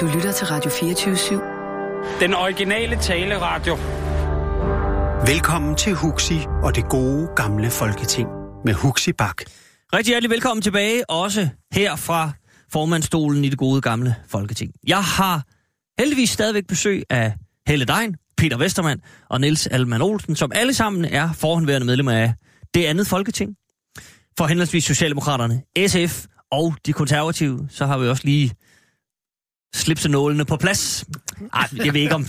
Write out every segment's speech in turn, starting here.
Du lytter til Radio 24 /7. Den originale taleradio. Velkommen til Huxi og det gode gamle folketing med Huxi Bak. Rigtig hjertelig velkommen tilbage, også her fra formandstolen i det gode gamle folketing. Jeg har heldigvis stadigvæk besøg af Helle Dein, Peter Vestermand og Niels Alman Olsen, som alle sammen er forhåndværende medlemmer af det andet folketing. For henholdsvis Socialdemokraterne, SF og de konservative, så har vi også lige slipsenålene på plads. Ej, jeg ved ikke om...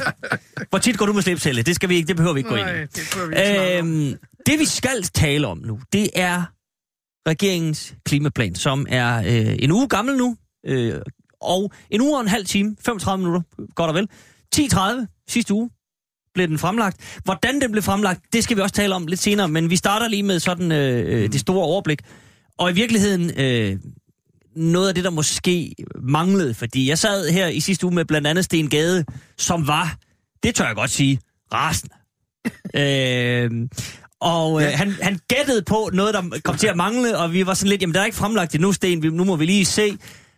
Hvor tit går du med slips, Helle? Det, skal vi ikke, det behøver vi ikke gå ind i. Nej, det Øhm, det vi skal tale om nu, det er regeringens klimaplan, som er øh, en uge gammel nu, øh, og en uge og en halv time, 35 minutter, godt og vel. 10.30 sidste uge blev den fremlagt. Hvordan den blev fremlagt, det skal vi også tale om lidt senere, men vi starter lige med sådan øh, øh, det store overblik. Og i virkeligheden, øh, noget af det, der måske manglede, fordi jeg sad her i sidste uge med blandt andet Sten Gade, som var, det tør jeg godt sige, rasende. øh, og øh, han, han gættede på noget, der kom til at mangle, og vi var sådan lidt, jamen der er ikke fremlagt endnu, Sten, vi, nu må vi lige se.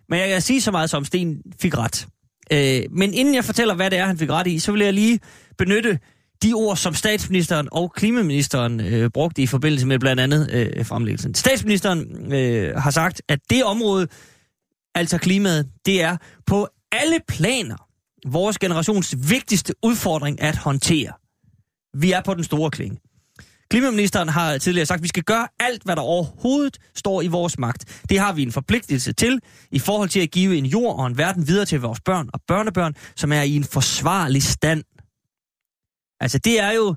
Men jeg kan sige så meget som, Sten fik ret. Øh, men inden jeg fortæller, hvad det er, han fik ret i, så vil jeg lige benytte de ord, som statsministeren og klimaministeren øh, brugte i forbindelse med blandt andet øh, fremlæggelsen. Statsministeren øh, har sagt, at det område, altså klimaet, det er på alle planer vores generations vigtigste udfordring at håndtere. Vi er på den store klinge. Klimaministeren har tidligere sagt, at vi skal gøre alt, hvad der overhovedet står i vores magt. Det har vi en forpligtelse til i forhold til at give en jord og en verden videre til vores børn og børnebørn, som er i en forsvarlig stand. Altså, det er jo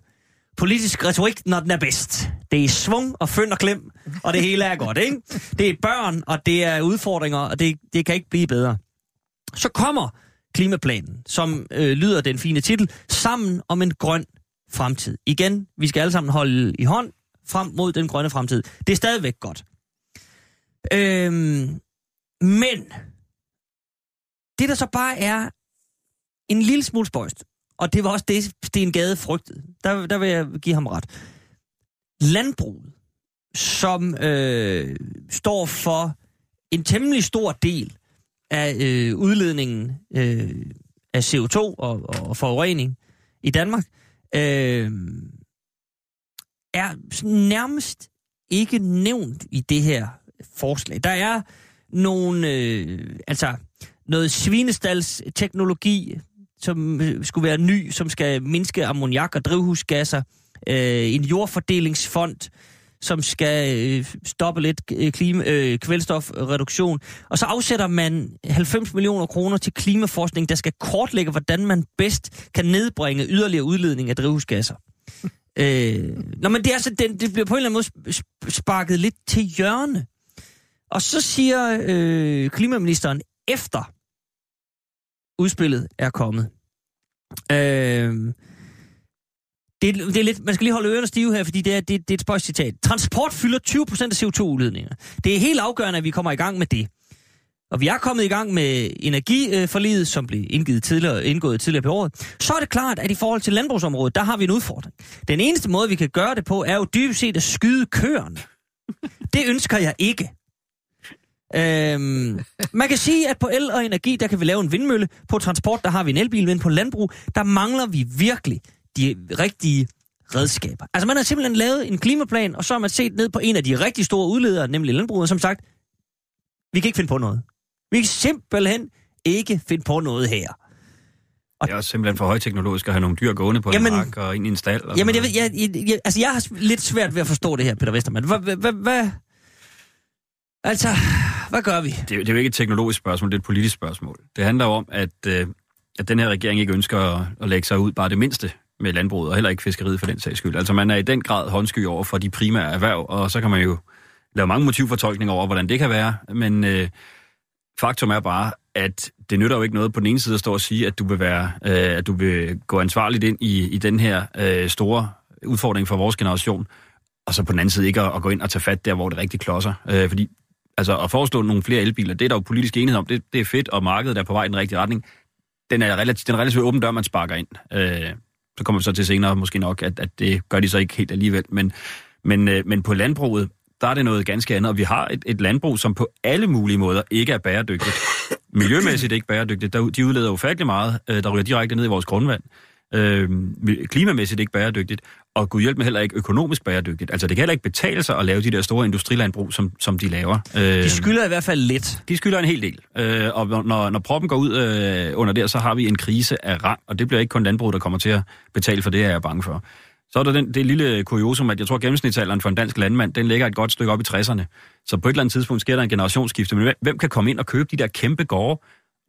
politisk retorik, når den er bedst. Det er svung og fynd og klem, og det hele er godt, ikke? Det er børn, og det er udfordringer, og det, det kan ikke blive bedre. Så kommer klimaplanen, som øh, lyder den fine titel, Sammen om en grøn fremtid. Igen, vi skal alle sammen holde i hånd frem mod den grønne fremtid. Det er stadigvæk godt. Øhm, men, det der så bare er en lille smule spøjst, og det var også det, Sten Gade frygtede. Der, der vil jeg give ham ret. Landbruget, som øh, står for en temmelig stor del af øh, udledningen øh, af CO2 og, og forurening i Danmark, øh, er nærmest ikke nævnt i det her forslag. Der er nogle, øh, altså noget svinestalsteknologi, som øh, skulle være ny, som skal mindske ammoniak og drivhusgasser. Øh, en jordfordelingsfond, som skal øh, stoppe lidt øh, klima, øh, kvælstofreduktion. Og så afsætter man 90 millioner kroner til klimaforskning, der skal kortlægge, hvordan man bedst kan nedbringe yderligere udledning af drivhusgasser. øh, nå, men det, er altså, det, det bliver på en eller anden måde sparket lidt til hjørne. Og så siger øh, klimaministeren efter udspillet er kommet. Øh, det, det er lidt, man skal lige holde ørerne stive her, fordi det er, det, det er et spøjs citat. Transport fylder 20% af CO2-udledninger. Det er helt afgørende, at vi kommer i gang med det. Og vi er kommet i gang med energiforliget, som blev indgivet tidligere, indgået tidligere på året. Så er det klart, at i forhold til landbrugsområdet, der har vi en udfordring. Den eneste måde, vi kan gøre det på, er jo dybest set at skyde køerne. Det ønsker jeg ikke. Øhm, man kan sige, at på el og energi, der kan vi lave en vindmølle. På transport, der har vi en elbil, men på landbrug, der mangler vi virkelig de rigtige redskaber. Altså man har simpelthen lavet en klimaplan, og så har man set ned på en af de rigtig store udledere, nemlig landbruget, som sagt, vi kan ikke finde på noget. Vi kan simpelthen ikke finde på noget her. Og det er også simpelthen for højteknologisk at have nogle dyr gående på jamen, en mark og ind i en stald. Og jamen, jeg, jeg, jeg, altså, jeg har lidt svært ved at forstå det her, Peter Vestermann. Hvad, hvad, hvad, altså, hvad gør vi? Det, det er jo ikke et teknologisk spørgsmål, det er et politisk spørgsmål. Det handler jo om, at, øh, at den her regering ikke ønsker at, at lægge sig ud bare det mindste med landbruget, og heller ikke fiskeriet for den sags skyld. Altså man er i den grad håndsky over for de primære erhverv, og så kan man jo lave mange motivfortolkninger over, hvordan det kan være, men øh, faktum er bare, at det nytter jo ikke noget på den ene side at stå og sige, at du vil, være, øh, at du vil gå ansvarligt ind i, i den her øh, store udfordring for vores generation, og så på den anden side ikke at, at gå ind og tage fat der, hvor det rigtig klodser. Øh, fordi altså, at foreslå nogle flere elbiler, det er der jo politisk enighed om, det, det er fedt, og markedet er på vej i den rigtige retning. Den er relativt, den er relativt åben dør, man sparker ind. Øh, så kommer vi så til senere måske nok, at, at det gør de så ikke helt alligevel. Men, men, øh, men på landbruget, der er det noget ganske andet, og vi har et, et landbrug, som på alle mulige måder ikke er bæredygtigt. Miljømæssigt ikke bæredygtigt. Der, de udleder ufattelig meget, øh, der ryger direkte ned i vores grundvand. Øh, klimamæssigt ikke bæredygtigt, og gud hjælp med heller ikke økonomisk bæredygtigt. Altså det kan heller ikke betale sig at lave de der store industrilandbrug, som, som de laver. Øh, de skylder i hvert fald lidt. De skylder en hel del. Øh, og når, når proppen går ud øh, under der, så har vi en krise af rang, og det bliver ikke kun landbrug, der kommer til at betale for det, er jeg bange for. Så er der den, det lille kuriosum, at jeg tror, at gennemsnitsalderen for en dansk landmand, den ligger et godt stykke op i 60'erne. Så på et eller andet tidspunkt sker der en generationsskifte. Men hvem kan komme ind og købe de der kæmpe gårde,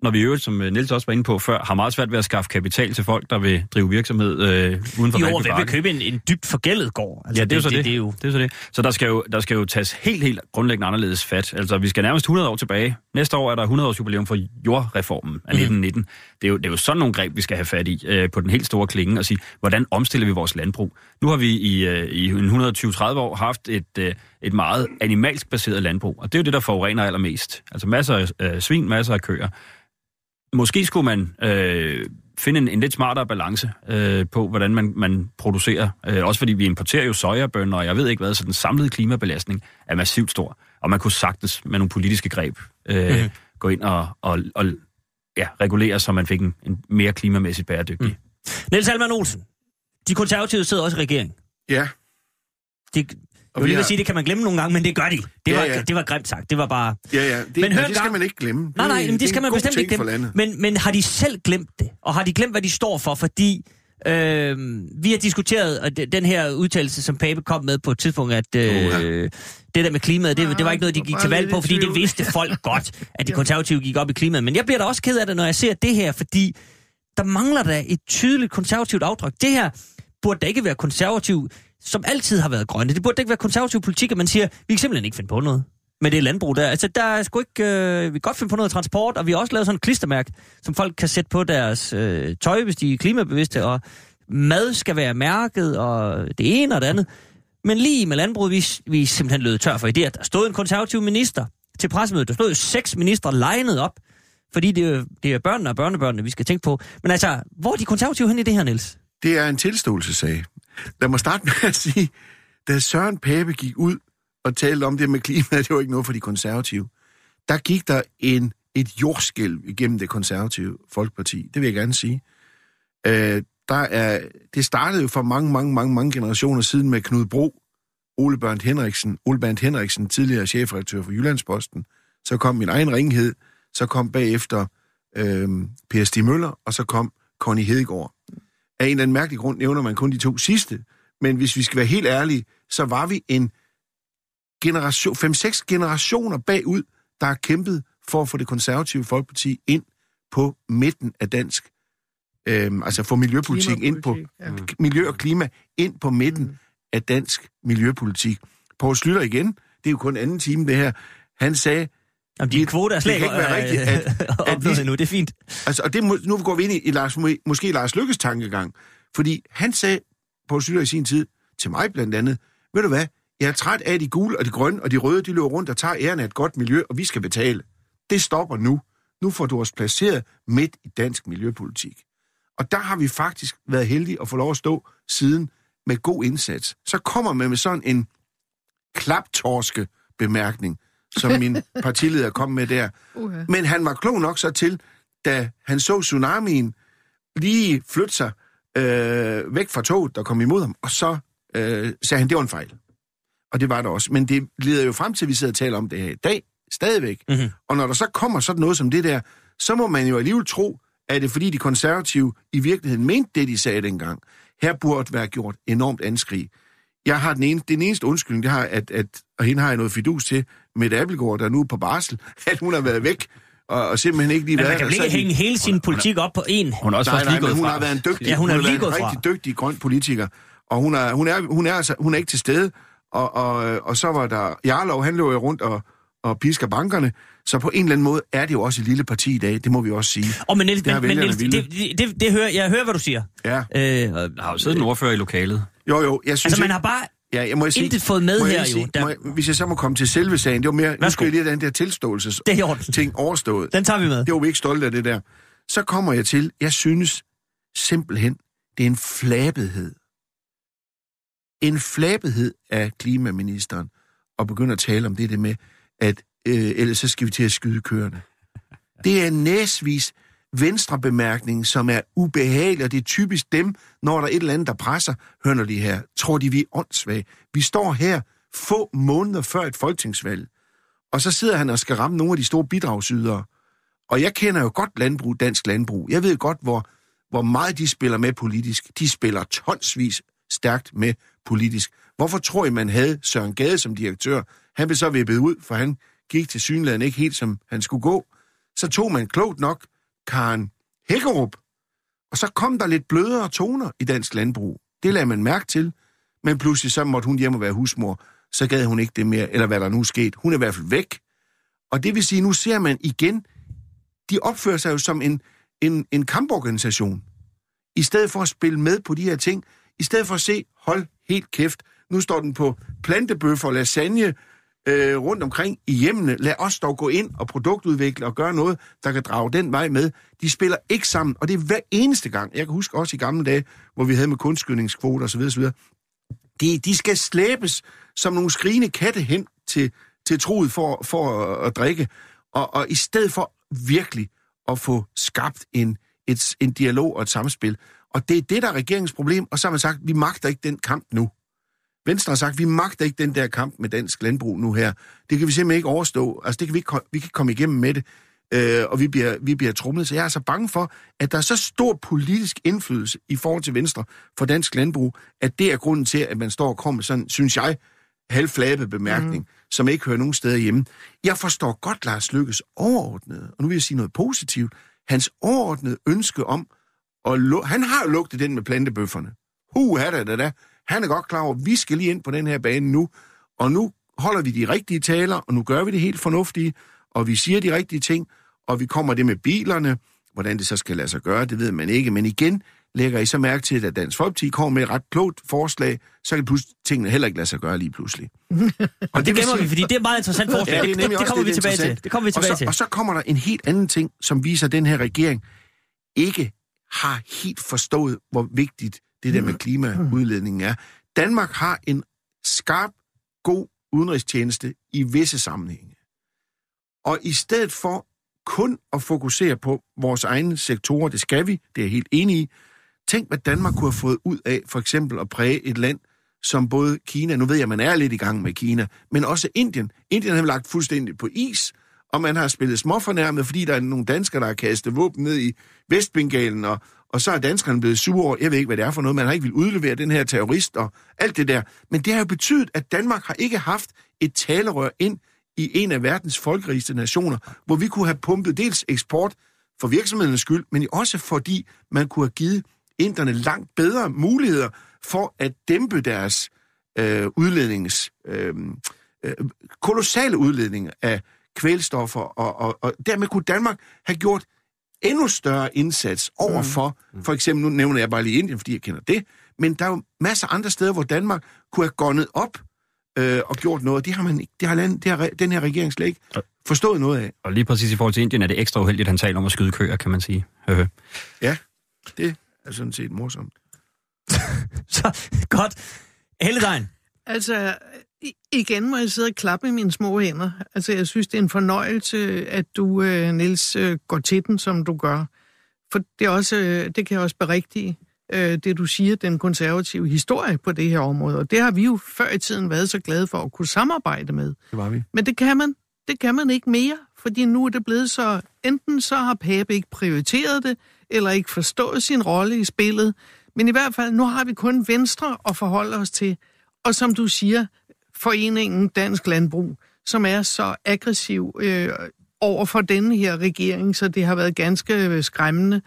når vi i øvrigt, som øh, Niels også var inde på før, har meget svært ved at skaffe kapital til folk, der vil drive virksomhed øh, uden for Jo, hvem vil købe en, en dybt forgældet gård? Altså, ja, det, det er så det. Det, det, er jo... det er så det. Så der skal, jo, der skal jo tages helt, helt grundlæggende anderledes fat. Altså, vi skal nærmest 100 år tilbage. Næste år er der 100 års jubilæum for jordreformen af mm. 1919. Det er, jo, det er jo sådan nogle greb, vi skal have fat i øh, på den helt store klinge og sige, hvordan omstiller vi vores landbrug? Nu har vi i, øh, i 120-30 år haft et, øh, et meget animalsk baseret landbrug, og det er jo det, der forurener allermest. Altså masser af øh, svin, masser af køer måske skulle man øh, finde en, en lidt smartere balance øh, på, hvordan man, man producerer. Øh, også fordi vi importerer jo sojabønner, og jeg ved ikke hvad, så den samlede klimabelastning er massivt stor. Og man kunne sagtens med nogle politiske greb øh, mm-hmm. gå ind og, og, og ja, regulere, så man fik en, en mere klimamæssigt bæredygtig. Mm. Niels Alman Olsen, de konservative sidder også i regering. Ja. De, jeg vil lige har... sige, det kan man glemme nogle gange, men det gør de. Det, var, ja. det var grimt sagt. Det var bare... Ja, ja. Det, men hør det skal man ikke glemme. Nej, nej, men det, skal man bestemt ikke glemme. Men, men har de selv glemt det? Og har de glemt, hvad de står for? Fordi øh, vi har diskuteret den her udtalelse, som Pape kom med på et tidspunkt, at øh, oh, ja. det der med klimaet, det, det var ikke noget, de gik til valg på, fordi det vidste folk godt, at de konservative gik op i klimaet. Men jeg bliver da også ked af det, når jeg ser det her, fordi der mangler der et tydeligt konservativt aftryk. Det her burde da ikke være konservativ som altid har været grønne. Det burde ikke være konservativ politik, at man siger, vi kan simpelthen ikke finde på noget med det landbrug der. Altså, der er sgu ikke... Øh, vi kan godt finde på noget transport, og vi har også lavet sådan et klistermærke, som folk kan sætte på deres øh, tøj, hvis de er klimabevidste, og mad skal være mærket, og det ene og det andet. Men lige med landbruget, vi, vi er simpelthen løbet tør for idéer. Der stod en konservativ minister til pressemødet. Der stod jo seks ministre legnet op, fordi det er, det er børnene og børnebørnene, vi skal tænke på. Men altså, hvor er de konservative hen i det her, Niels? Det er en tilståelsesag. Lad mig starte med at sige, da Søren Pape gik ud og talte om det med klimaet, det var ikke noget for de konservative. Der gik der en, et jordskælv igennem det konservative folkeparti. Det vil jeg gerne sige. Øh, der er, det startede jo for mange, mange, mange, mange generationer siden med Knud Bro, Ole Bernd Henriksen, Ole Bernd Henriksen, tidligere chefredaktør for Jyllandsposten. Så kom min egen ringhed, så kom bagefter øh, Per Stig Møller, og så kom Connie Hedegaard. Af en eller anden mærkelig grund nævner man kun de to sidste. Men hvis vi skal være helt ærlige, så var vi en generation, fem-seks generationer bagud, der har kæmpet for at få det konservative folkeparti ind på midten af dansk, øhm, altså få miljøpolitik ind på, ja. miljø og klima ind på midten mm. af dansk miljøpolitik. Poul Slytter igen, det er jo kun anden time det her, han sagde, Jamen, din kvote er slet ikke være rigtigt, at, at vi, nu. Det er fint. Altså, og det, nu går vi ind i, i Lars, måske Lars Lykkes tankegang. Fordi han sagde på Slytter i sin tid, til mig blandt andet, ved du hvad, jeg er træt af de gule og de grønne og de røde, de løber rundt og tager æren af et godt miljø, og vi skal betale. Det stopper nu. Nu får du os placeret midt i dansk miljøpolitik. Og der har vi faktisk været heldige at få lov at stå siden med god indsats. Så kommer man med sådan en klaptorske bemærkning, som min partileder kom med der. Uh-huh. Men han var klog nok så til, da han så tsunamien lige flytte sig øh, væk fra toget, der kom imod ham, og så øh, sagde han, det var en fejl. Og det var det også. Men det leder jo frem til, at vi sidder og taler om det her i dag, stadigvæk. Mm-hmm. Og når der så kommer sådan noget som det der, så må man jo alligevel tro, at det er fordi de konservative i virkeligheden mente det, de sagde dengang. Her burde være gjort enormt anskrig. Jeg har den, ene, den eneste undskyldning, det har, at, at, og hende har jeg noget fidus til, med Appelgaard, der nu er på barsel, at hun har været væk, og, og simpelthen ikke lige været Men man kan ikke hænge hele sin politik op på en. Hun er også nej, nej, men hun fra. har været en dygtig, ja, hun, hun har lige været en rigtig dygtig grøn politiker, og hun er, hun er, hun er, altså, hun er ikke til stede, og, og, og så var der Jarlov, han løb rundt og, og pisker bankerne. Så på en eller anden måde er det jo også et lille parti i dag, det må vi også sige. Og men Niels, Det men, Niels villet. det, det, det hører, jeg hører, hvad du siger. Ja. Øh, har jo siddet en ordfører i lokalet. Jo, jo, jeg synes altså, man har bare Ja, jeg må jeg sige, intet fået med her, lige jo. sige- Der- jeg, hvis jeg så må komme til selve sagen, det var mere, nu Værsgo. skal jeg lige den der tilståelses Det er ting overstået. Den tager vi med. Det var vi ikke stolte af det der. Så kommer jeg til, jeg synes simpelthen, det er en flabethed. En flabethed af klimaministeren at begynde at tale om det der med, at øh, ellers så skal vi til at skyde køerne. Det er næsvis venstre bemærkning, som er ubehagelig, og det er typisk dem, når der er et eller andet, der presser, hører de her, tror de, vi er åndssvage. Vi står her få måneder før et folketingsvalg, og så sidder han og skal ramme nogle af de store bidragsydere. Og jeg kender jo godt landbrug, dansk landbrug. Jeg ved godt, hvor, hvor meget de spiller med politisk. De spiller tonsvis stærkt med politisk. Hvorfor tror I, man havde Søren Gade som direktør? Han blev så vippet ud, for han gik til synligheden ikke helt, som han skulle gå. Så tog man klogt nok Karen Hækkerup, og så kom der lidt blødere toner i dansk landbrug. Det lagde man mærke til, men pludselig så måtte hun hjem og være husmor. Så gad hun ikke det mere, eller hvad der nu skete. Hun er i hvert fald væk. Og det vil sige, nu ser man igen, de opfører sig jo som en, en, en kamporganisation. I stedet for at spille med på de her ting, i stedet for at se, hold helt kæft, nu står den på plantebøffer, lasagne øh, rundt omkring i hjemmene. Lad os dog gå ind og produktudvikle og gøre noget, der kan drage den vej med. De spiller ikke sammen, og det er hver eneste gang. Jeg kan huske også i gamle dage, hvor vi havde med kunstskydningskvoter osv. osv. De, de skal slæbes som nogle skrigende katte hen til, til troet for, for at, at drikke. Og, og i stedet for virkelig at få skabt en, et, en dialog og et samspil. Og det er det, der er regeringens problem. Og så har man sagt, vi magter ikke den kamp nu. Venstre har sagt, vi magter ikke den der kamp med dansk landbrug nu her. Det kan vi simpelthen ikke overstå. Altså, det kan vi, ikke, vi kan ikke komme igennem med det. Øh, og vi bliver, vi bliver trumlet. Så jeg er så bange for, at der er så stor politisk indflydelse i forhold til Venstre for dansk landbrug, at det er grunden til, at man står og kommer med sådan, synes jeg, halvflabe bemærkning, mm. som ikke hører nogen steder hjemme. Jeg forstår godt Lars Lykkes overordnede, og nu vil jeg sige noget positivt, hans overordnede ønske om, at han har jo lugtet den med plantebøfferne. Hu, da, da, da. Han er godt klar over, at vi skal lige ind på den her bane nu, og nu holder vi de rigtige taler, og nu gør vi det helt fornuftige, og vi siger de rigtige ting, og vi kommer det med bilerne. Hvordan det så skal lade sig gøre, det ved man ikke. Men igen lægger I så mærke til, at Dansk Folkeparti kommer med et ret klogt forslag, så kan pludselig tingene heller ikke lade sig gøre lige pludselig. og Det vil gemmer sige- vi, fordi det er et meget interessant forslag. Ja, det, det, det, det, kommer vi lidt tilbage til. Det kommer vi tilbage og så, til. Og så kommer der en helt anden ting, som viser, at den her regering ikke har helt forstået, hvor vigtigt det der med klimaudledningen er. Danmark har en skarp, god udenrigstjeneste i visse sammenhænge. Og i stedet for kun at fokusere på vores egne sektorer, det skal vi, det er jeg helt enig i, tænk, hvad Danmark kunne have fået ud af for eksempel at præge et land som både Kina, nu ved jeg, man er lidt i gang med Kina, men også Indien. Indien har lagt fuldstændig på is, og man har spillet småfornærmet, fordi der er nogle danskere, der har kastet våben ned i Vestbengalen, og, og så er danskerne blevet sure over, jeg ved ikke, hvad det er for noget, man har ikke vil udlevere den her terrorist og alt det der. Men det har jo betydet, at Danmark har ikke haft et talerør ind i en af verdens folkerigeste nationer, hvor vi kunne have pumpet dels eksport for virksomhedernes skyld, men også fordi man kunne have givet inderne langt bedre muligheder for at dæmpe deres øh, udlednings, øh, øh, kolossale udledning af kvælstoffer, og, og, og dermed kunne Danmark have gjort endnu større indsats overfor, mm. for eksempel, nu nævner jeg bare lige Indien, fordi jeg kender det, men der er jo masser af andre steder, hvor Danmark kunne have gonnet op øh, og gjort noget. Det har, man, ikke- det har, land, det har den her regering slet ikke forstået noget af. Og lige præcis i forhold til Indien er det ekstra uheldigt, at han taler om at skyde køer, kan man sige. Høhø. Ja, det er sådan set morsomt. Så, godt. Helledegn. Altså, i- igen må jeg sidde og klappe i mine små hænder. Altså, jeg synes, det er en fornøjelse, at du, øh, Niels, øh, går til den, som du gør. For det, er også, øh, det kan jeg også berigtige, øh, det du siger, den konservative historie på det her område. Og det har vi jo før i tiden været så glade for at kunne samarbejde med. Det var vi. Men det kan man, det kan man ikke mere, fordi nu er det blevet så, enten så har Pape ikke prioriteret det, eller ikke forstået sin rolle i spillet. Men i hvert fald, nu har vi kun Venstre at forholde os til. Og som du siger, foreningen Dansk Landbrug, som er så aggressiv øh, over for denne her regering, så det har været ganske øh, skræmmende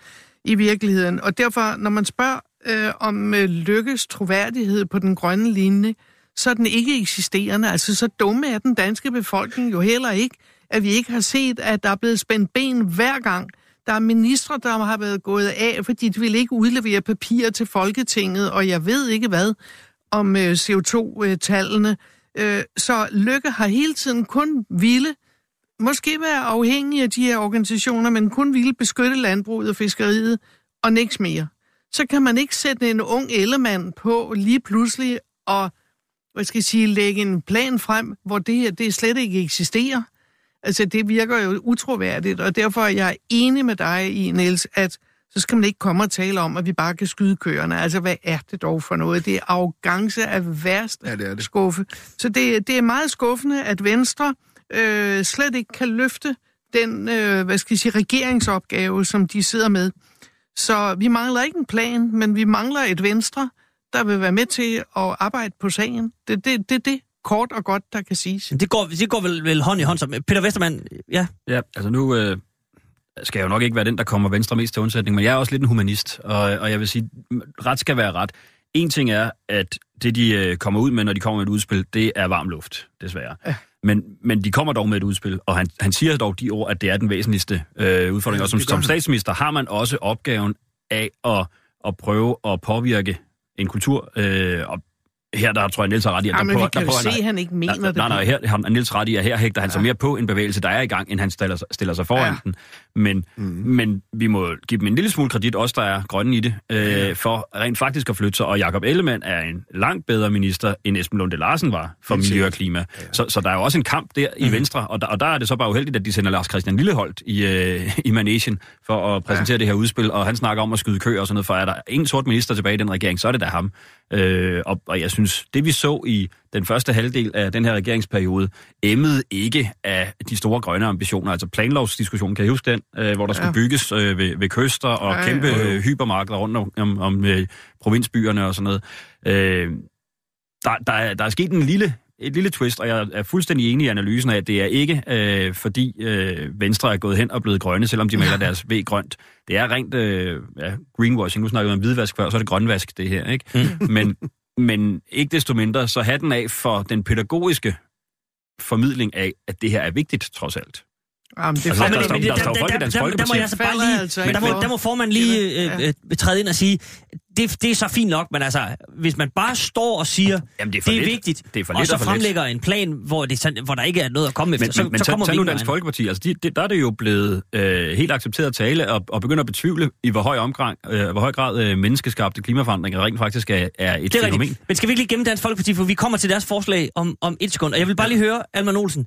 i virkeligheden. Og derfor, når man spørger øh, om øh, lykkes troværdighed på den grønne linje, så er den ikke eksisterende. Altså, så dumme er den danske befolkning jo heller ikke, at vi ikke har set, at der er blevet spændt ben hver gang. Der er ministre, der har været gået af, fordi de ville ikke udlevere papirer til Folketinget, og jeg ved ikke hvad om øh, CO2-tallene. Øh, så Lykke har hele tiden kun ville måske være afhængig af de her organisationer, men kun ville beskytte landbruget og fiskeriet og niks mere. Så kan man ikke sætte en ung ellemand på lige pludselig og hvad skal jeg sige, lægge en plan frem, hvor det her det slet ikke eksisterer. Altså, det virker jo utroværdigt, og derfor er jeg enig med dig i, Niels, at så skal man ikke komme og tale om, at vi bare kan skyde køerne. Altså, hvad er det dog for noget? Det er arrogance af værst Ja, det er det. skuffe. Så det, det er meget skuffende, at Venstre øh, slet ikke kan løfte den, øh, hvad skal jeg sige, regeringsopgave, som de sidder med. Så vi mangler ikke en plan, men vi mangler et Venstre, der vil være med til at arbejde på sagen. Det er det, det, det, kort og godt, der kan siges. Det går, det går vel, vel hånd i hånd. Så. Peter Vestermann, ja, Ja, altså nu øh, skal jeg jo nok ikke være den, der kommer Venstre mest til undsætning, men jeg er også lidt en humanist, og, og jeg vil sige, ret skal være ret. En ting er, at det, de øh, kommer ud med, når de kommer med et udspil, det er varm luft, desværre. Ja. Men, men de kommer dog med et udspil, og han, han siger dog de ord, at det er den væsentligste øh, udfordring. Ja, og som, som statsminister har man også opgaven af at, at prøve at påvirke en kultur, øh, og her der tror jeg, Niels har ret i, at Ja, der kan der prøver se, han- han ikke mener nej, det. Nej, nej, her har Niels ret i, at her hægter han sig mere på en bevægelse, der er i gang, end han stiller, sig- stiller sig foran Ja. ja. den. Men, mm. men vi må give dem en lille smule kredit, også der er grønne i det, øh, for rent faktisk at flytte sig. Og Jakob Ellemann er en langt bedre minister, end Esben Lunde Larsen var for Helt miljø og klima. Ja. Så, så der er jo også en kamp der i Venstre, og der, og der er det så bare uheldigt, at de sender Lars Christian Lilleholdt i, øh, i Manesien for at præsentere ja. det her udspil, og han snakker om at skyde kø og sådan noget, for er der ingen sort minister tilbage i den regering, så er det da ham. Øh, og, og jeg synes, det vi så i den første halvdel af den her regeringsperiode, emmede ikke af de store grønne ambitioner. Altså planlovsdiskussionen, kan I huske den? Øh, hvor der skulle Ja. bygges øh, ved, ved kyster og ja, kæmpe øh, hypermarkeder rundt om, om, om øh, provinsbyerne og sådan noget. Øh, der, der, er, der er sket en lille, et lille twist, og jeg er fuldstændig enig i analysen af, at det er ikke øh, fordi øh, Venstre er gået hen og blevet grønne, selvom de maler deres V grønt. Det er rent øh, ja, greenwashing. Nu snakker vi om hvidvask før, så er det grønvask, det her. ikke? Mm. Men, men ikke desto mindre, så hatten af for den pædagogiske formidling af, at det her er vigtigt, trods alt. Jamen, det Altså, falder, der der står der- folk i der- Dansk der- Der må Folkeparti. jeg så bare lige... altså der, må, for- der må formanden lige øh, øh, træde ind og sige, det, det er så fint nok, men altså, hvis man bare står og siger, Jamen, det er for det er lidt. vigtigt, Det er for og lidt så og for lidt. fremlægger en plan, hvor, det, hvor der ikke er noget at komme efter, Men, så, men, så tag, kommer tag vi nu Dansk. Folkeparti, altså de, de, der er det jo blevet øh, helt accepteret at tale og, og begynde at betvivle, i hvor høj, omgang, øh, hvor høj grad øh, menneskeskabte klimaforandringer rent faktisk er, er et Det er fænomen. rigtigt. Men skal vi ikke lige gemme Dansk Folkeparti, for vi kommer til deres forslag om, om et sekund. Og jeg vil bare lige høre, Alman Olsen,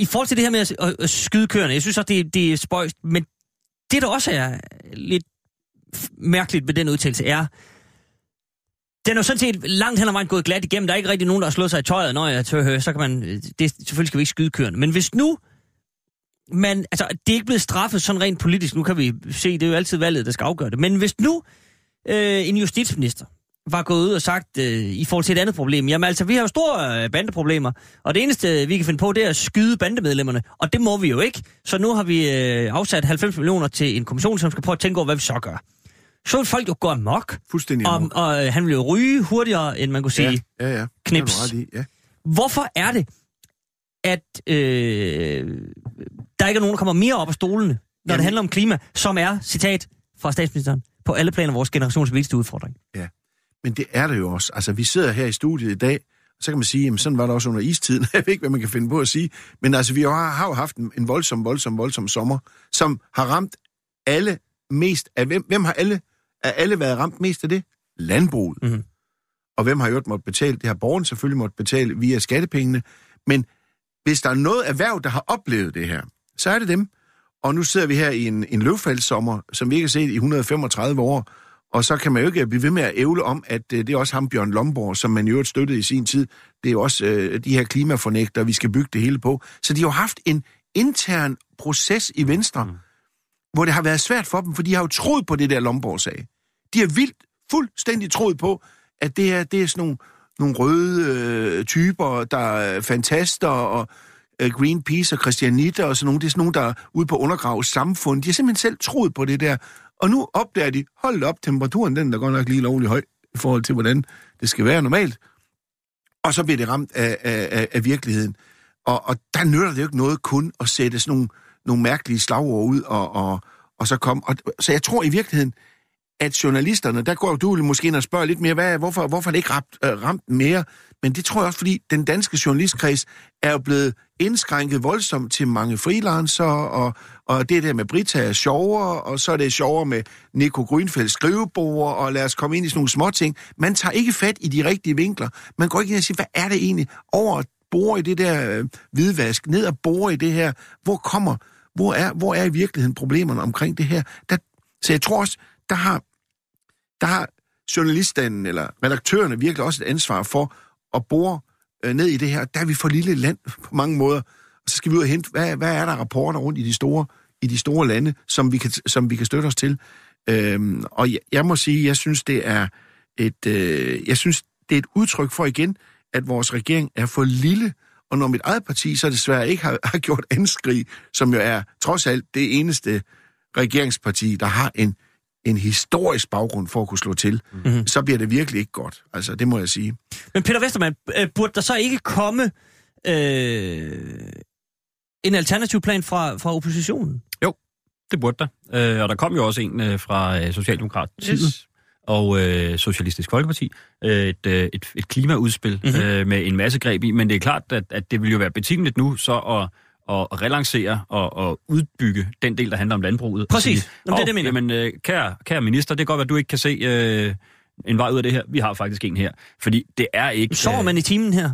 i forhold til det her med at, at, at skyde køerne, jeg synes også, det, det er spøjst, men det, der også er lidt mærkeligt ved den udtalelse, er, den er jo sådan set langt hen ad vejen gået glat igennem. Der er ikke rigtig nogen, der har slået sig i tøjet, når jeg tør øh, høre, så kan man, det, selvfølgelig skal vi ikke skyde køerne. Men hvis nu, man, altså, det er ikke blevet straffet sådan rent politisk, nu kan vi se, det er jo altid valget, der skal afgøre det. Men hvis nu øh, en justitsminister var gået ud og sagt, øh, i forhold til et andet problem, jamen altså, vi har jo store øh, bandeproblemer, og det eneste, vi kan finde på, det er at skyde bandemedlemmerne, og det må vi jo ikke. Så nu har vi øh, afsat 90 millioner til en kommission, som skal prøve at tænke over, hvad vi så gør. Så vil folk jo gå amok, Fuldstændig og, amok. og øh, han vil jo ryge hurtigere, end man kunne sige. Ja, ja, ja. Knips. Det Ja. Hvorfor er det, at øh, der ikke er nogen, der kommer mere op af stolene, når Jamen. det handler om klima, som er, citat fra statsministeren, på alle planer vores generations vigtigste udfordring? Men det er det jo også. Altså, vi sidder her i studiet i dag, så kan man sige, jamen sådan var det også under istiden. Jeg ved ikke, hvad man kan finde på at sige. Men altså, vi har, har jo haft en, en voldsom, voldsom, voldsom sommer, som har ramt alle mest af hvem? Hvem har alle, er alle været ramt mest af det? Landbruget. Mhm. Og hvem har jo måttet betale? Det har borgeren selvfølgelig måttet betale via skattepengene. Men hvis der er noget erhverv, der har oplevet det her, så er det dem. Og nu sidder vi her i en, en løvfaldssommer, som vi ikke har set i 135 år, og så kan man jo ikke blive ved med at ævle om, at øh, det er også ham, Bjørn Lomborg, som man i øvrigt støttede i sin tid. Det er jo også øh, de her klimafornægter, vi skal bygge det hele på. Så de har jo haft en intern proces i Venstre, mm. hvor det har været svært for dem, for de har jo troet på det der Lomborg sagde. De har vildt fuldstændig troet på, at det er, det er sådan nogle, nogle røde øh, typer, der er fantaster og øh, Greenpeace og Christianitter og sådan nogle. Det er sådan nogle, der er ude på undergrav samfund. De har simpelthen selv troet på det der. Og nu opdager de, hold op, temperaturen den er godt nok lige lovlig høj i forhold til, hvordan det skal være normalt. og så bliver det ramt af, af, af, virkeligheden. Og, og der nytter det jo ikke noget kun at sætte sådan nogle, nogle mærkelige slagord ud, og, og, og så komme. Og, så jeg tror i virkeligheden, at journalisterne, der går du måske ind og spørger lidt mere, hvad, hvorfor, hvorfor er det ikke ramt, øh, ramt mere? Men det tror jeg også, fordi den danske journalistkreds er jo blevet indskrænket voldsomt til mange freelancer, og, og det der med Brita er sjovere, og så er det sjovere med Nico Grønfelds skrivebord, og lad os komme ind i sådan nogle små ting. Man tager ikke fat i de rigtige vinkler. Man går ikke ind og siger, hvad er det egentlig over bore i det der øh, hvidvask, ned og bore i det her. Hvor kommer, hvor er, hvor er i virkeligheden problemerne omkring det her? Der, så jeg tror også, der har, der har journalisterne eller redaktørerne virkelig også et ansvar for at bore øh, ned i det her. Der er vi for lille land på mange måder. Og så skal vi ud og hente, hvad, hvad er der rapporter rundt i de store, i de store lande, som vi kan, som vi kan støtte os til. Øhm, og jeg, jeg må sige, jeg synes, det er et, øh, jeg synes, det er et udtryk for igen, at vores regering er for lille, og når mit eget parti så desværre ikke har, har gjort anskrig, som jo er trods alt det eneste regeringsparti, der har en, en historisk baggrund for at kunne slå til, mm-hmm. så bliver det virkelig ikke godt. Altså, det må jeg sige. Men Peter Vestermann, øh, burde der så ikke komme øh, en alternativ plan fra, fra oppositionen? Det burde der. Øh, og der kom jo også en øh, fra øh, Socialdemokratiet. Yes og øh, Socialistisk Folkeparti øh, et, øh, et, et klimaudspil mm-hmm. øh, med en masse greb i, men det er klart, at, at det vil jo være betimeligt nu så at at relancere og, og udbygge den del, der handler om landbruget. Præcis, sige, Jamen, det er det, mener. Jamen, øh, kære, kære minister, det kan godt være, at du ikke kan se øh, en vej ud af det her. Vi har faktisk en her. Fordi det er ikke... Sover øh, man i timen her?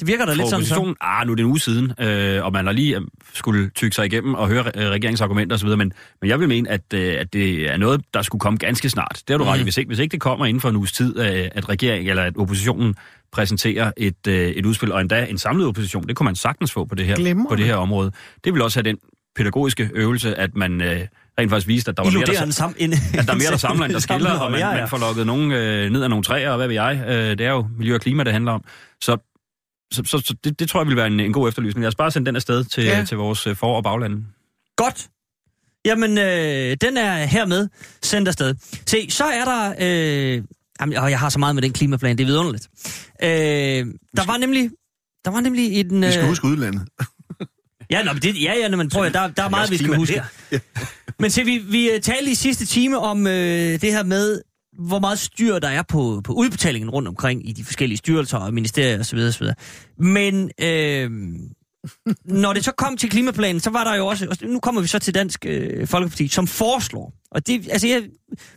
Det virker da lidt sådan. Så. Ah, nu er det en uge siden, øh, og man har lige øh, skulle tykke sig igennem og høre øh, regeringsargumenter osv., men, men jeg vil mene, at, øh, at det er noget, der skulle komme ganske snart. Det har du mm. ret i. Hvis ikke, hvis ikke det kommer inden for en uges tid, øh, at regeringen eller at oppositionen præsenterer et, øh, et udspil, og endda en samlet opposition, det kunne man sagtens få på det her, på det her område. Det vil også have den pædagogiske øvelse, at man... Øh, rent faktisk viste, at der var mere, der, sam- en, at der er mere, der samler, end der skiller, og man, man får lukket nogen øh, ned af nogle træer, og hvad ved jeg. Øh, det er jo miljø og klima, det handler om. Så så, så, så det, det tror jeg vil være en, en god efterlysning. Jeg skal bare sende den afsted til, ja. til vores øh, for- og baglande. Godt. Jamen, øh, den er hermed sendt afsted. Se, så er der... Øh, jamen, og jeg har så meget med den klimaplan, det er vidunderligt. Øh, der var nemlig... Der var nemlig en... Øh, vi skal huske udlandet. ja, nå, men det, ja, ja, men prøv at, der, der er meget, vi skal huske. Men se, vi, vi øh, talte i sidste time om øh, det her med hvor meget styr der er på, på udbetalingen rundt omkring i de forskellige styrelser og ministerier osv. osv. Men øh, når det så kom til klimaplanen, så var der jo også, nu kommer vi så til Dansk øh, Folkeparti, som foreslår, og det, altså jeg,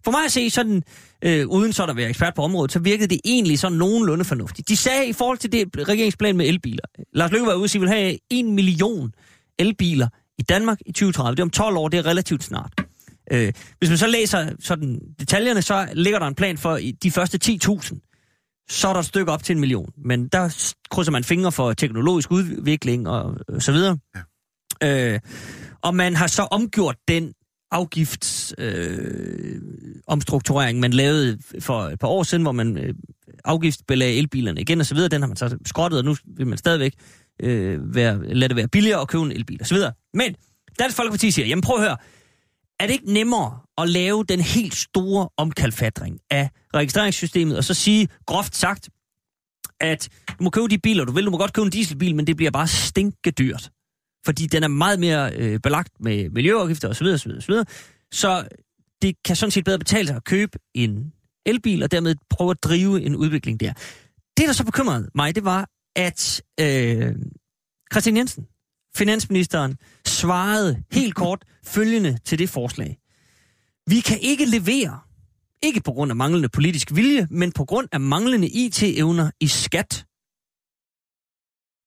for mig at se sådan, øh, uden så der være ekspert på området, så virkede det egentlig sådan nogenlunde fornuftigt. De sagde i forhold til det regeringsplan med elbiler, Lars Løkke var ude og sige, at vil have en million elbiler i Danmark i 2030. Det er om 12 år, det er relativt snart. Øh, hvis man så læser sådan detaljerne, så ligger der en plan for de første 10.000. Så er der et stykke op til en million. Men der krydser man fingre for teknologisk udvikling og så videre. Ja. Øh, og man har så omgjort den afgifts øh, man lavede for et par år siden, hvor man øh, afgiftsbelagde elbilerne igen og så videre. Den har man så skrottet, og nu vil man stadigvæk øh, være, lade det være billigere at købe en elbil og så videre. Men Dansk Folkeparti siger, jamen prøv at høre, er det ikke nemmere at lave den helt store omkalfatring af registreringssystemet, og så sige, groft sagt, at du må købe de biler, du vil, du må godt købe en dieselbil, men det bliver bare stinke dyrt. Fordi den er meget mere øh, belagt med miljøafgifter osv. osv., osv. Så det kan sådan set bedre betale sig at købe en elbil, og dermed prøve at drive en udvikling der. Det, der så bekymrede mig, det var, at øh, Christian Jensen, finansministeren, svarede helt kort følgende til det forslag. Vi kan ikke levere, ikke på grund af manglende politisk vilje, men på grund af manglende IT-evner i skat.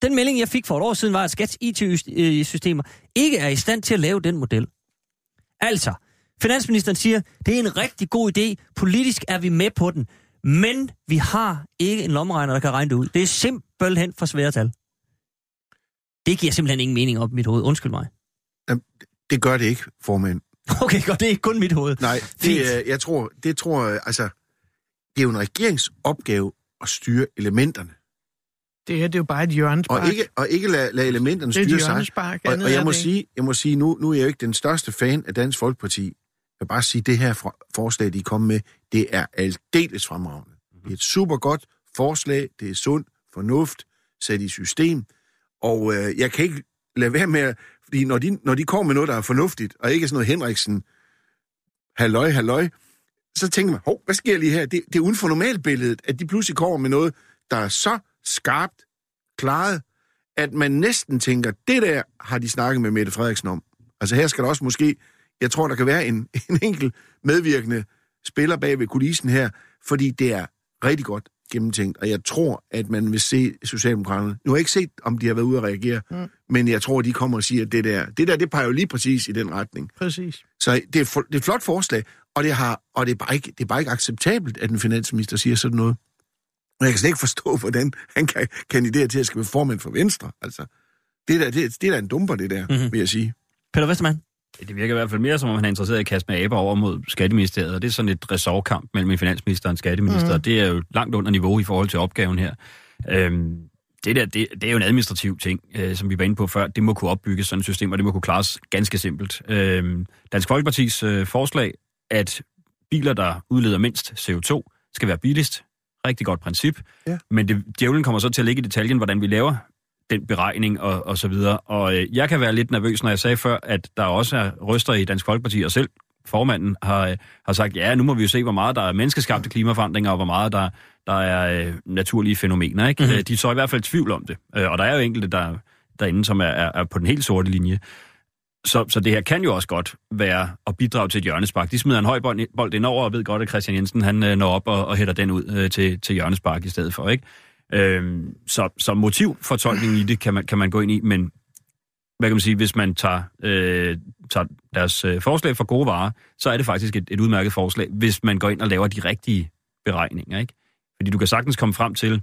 Den melding, jeg fik for et år siden, var, at Skats IT-systemer ikke er i stand til at lave den model. Altså, finansministeren siger, det er en rigtig god idé, politisk er vi med på den, men vi har ikke en lommeregner, der kan regne det ud. Det er simpelthen for svære tal. Det giver simpelthen ingen mening op i mit hoved. Undskyld mig. Jamen, det gør det ikke, formand. Okay, godt. Det er ikke kun mit hoved. Nej, det, jeg tror, det tror, altså, det er jo en regeringsopgave at styre elementerne. Det her det er jo bare et hjørnespark. Og ikke, og ikke lade, lade elementerne styre sig. Og, og jeg, må sige, jeg må sige, nu, nu er jeg jo ikke den største fan af Dansk Folkeparti. Jeg vil bare sige, det her forslag, de er kommet med, det er aldeles fremragende. Det er et super godt forslag, det er sund fornuft sat i system. Og øh, jeg kan ikke lade være med, fordi når de, når de kommer med noget, der er fornuftigt, og ikke sådan noget Henriksen, halløj, halløj, så tænker man, hov, hvad sker lige her? Det, det er uden for normalbilledet, at de pludselig kommer med noget, der er så skarpt klaret, at man næsten tænker, det der har de snakket med Mette Frederiksen om. Altså her skal der også måske, jeg tror, der kan være en, en enkelt medvirkende spiller bag ved kulissen her, fordi det er rigtig godt gennemtænkt, og jeg tror, at man vil se Socialdemokraterne. Nu har jeg ikke set, om de har været ude at reagere, mm. men jeg tror, de kommer og siger, at det der, det der, det peger jo lige præcis i den retning. Præcis. Så det er, for, det er et flot forslag, og det, har, og det, er bare ikke, det er bare ikke acceptabelt, at en finansminister siger sådan noget. Og jeg kan slet ikke forstå, hvordan han kan kandidere til at skal være formand for Venstre. Altså, det, der, det, det er da en dumper, det der, mm-hmm. vil jeg sige. Peter Vestermann? Det virker i hvert fald mere, som om han er interesseret i at kaste med aber over mod Skatteministeriet, og det er sådan et ressortkamp mellem en finansminister og en skatteminister, mm. og det er jo langt under niveau i forhold til opgaven her. Øhm, det der, det, det er jo en administrativ ting, øh, som vi var inde på før. Det må kunne opbygges sådan et system, og det må kunne klares ganske simpelt. Øhm, Dansk Folkepartis øh, forslag, at biler, der udleder mindst CO2, skal være billigst. Rigtig godt princip. Ja. Men det, djævlen kommer så til at ligge i detaljen, hvordan vi laver den beregning og, og så videre. Og øh, jeg kan være lidt nervøs, når jeg sagde før, at der også er røster i Dansk Folkeparti, og selv formanden har, øh, har sagt, ja, nu må vi jo se, hvor meget der er menneskeskabte klimaforandringer, og hvor meget der, der er øh, naturlige fænomener. Ikke? Mm-hmm. De er så i hvert fald tvivl om det. Øh, og der er jo enkelte der, derinde, som er, er, er på den helt sorte linje. Så, så det her kan jo også godt være at bidrage til et hjørnespark. De smider en høj bold, bold indover, og ved godt, at Christian Jensen han øh, når op og, og hætter den ud øh, til, til hjørnespark i stedet for. ikke. Øhm, så, så motivfortolkningen i det kan man, kan man gå ind i, men hvad kan man sige, hvis man tager, øh, tager deres øh, forslag for gode varer, så er det faktisk et, et udmærket forslag, hvis man går ind og laver de rigtige beregninger. Ikke? Fordi du kan sagtens komme frem til,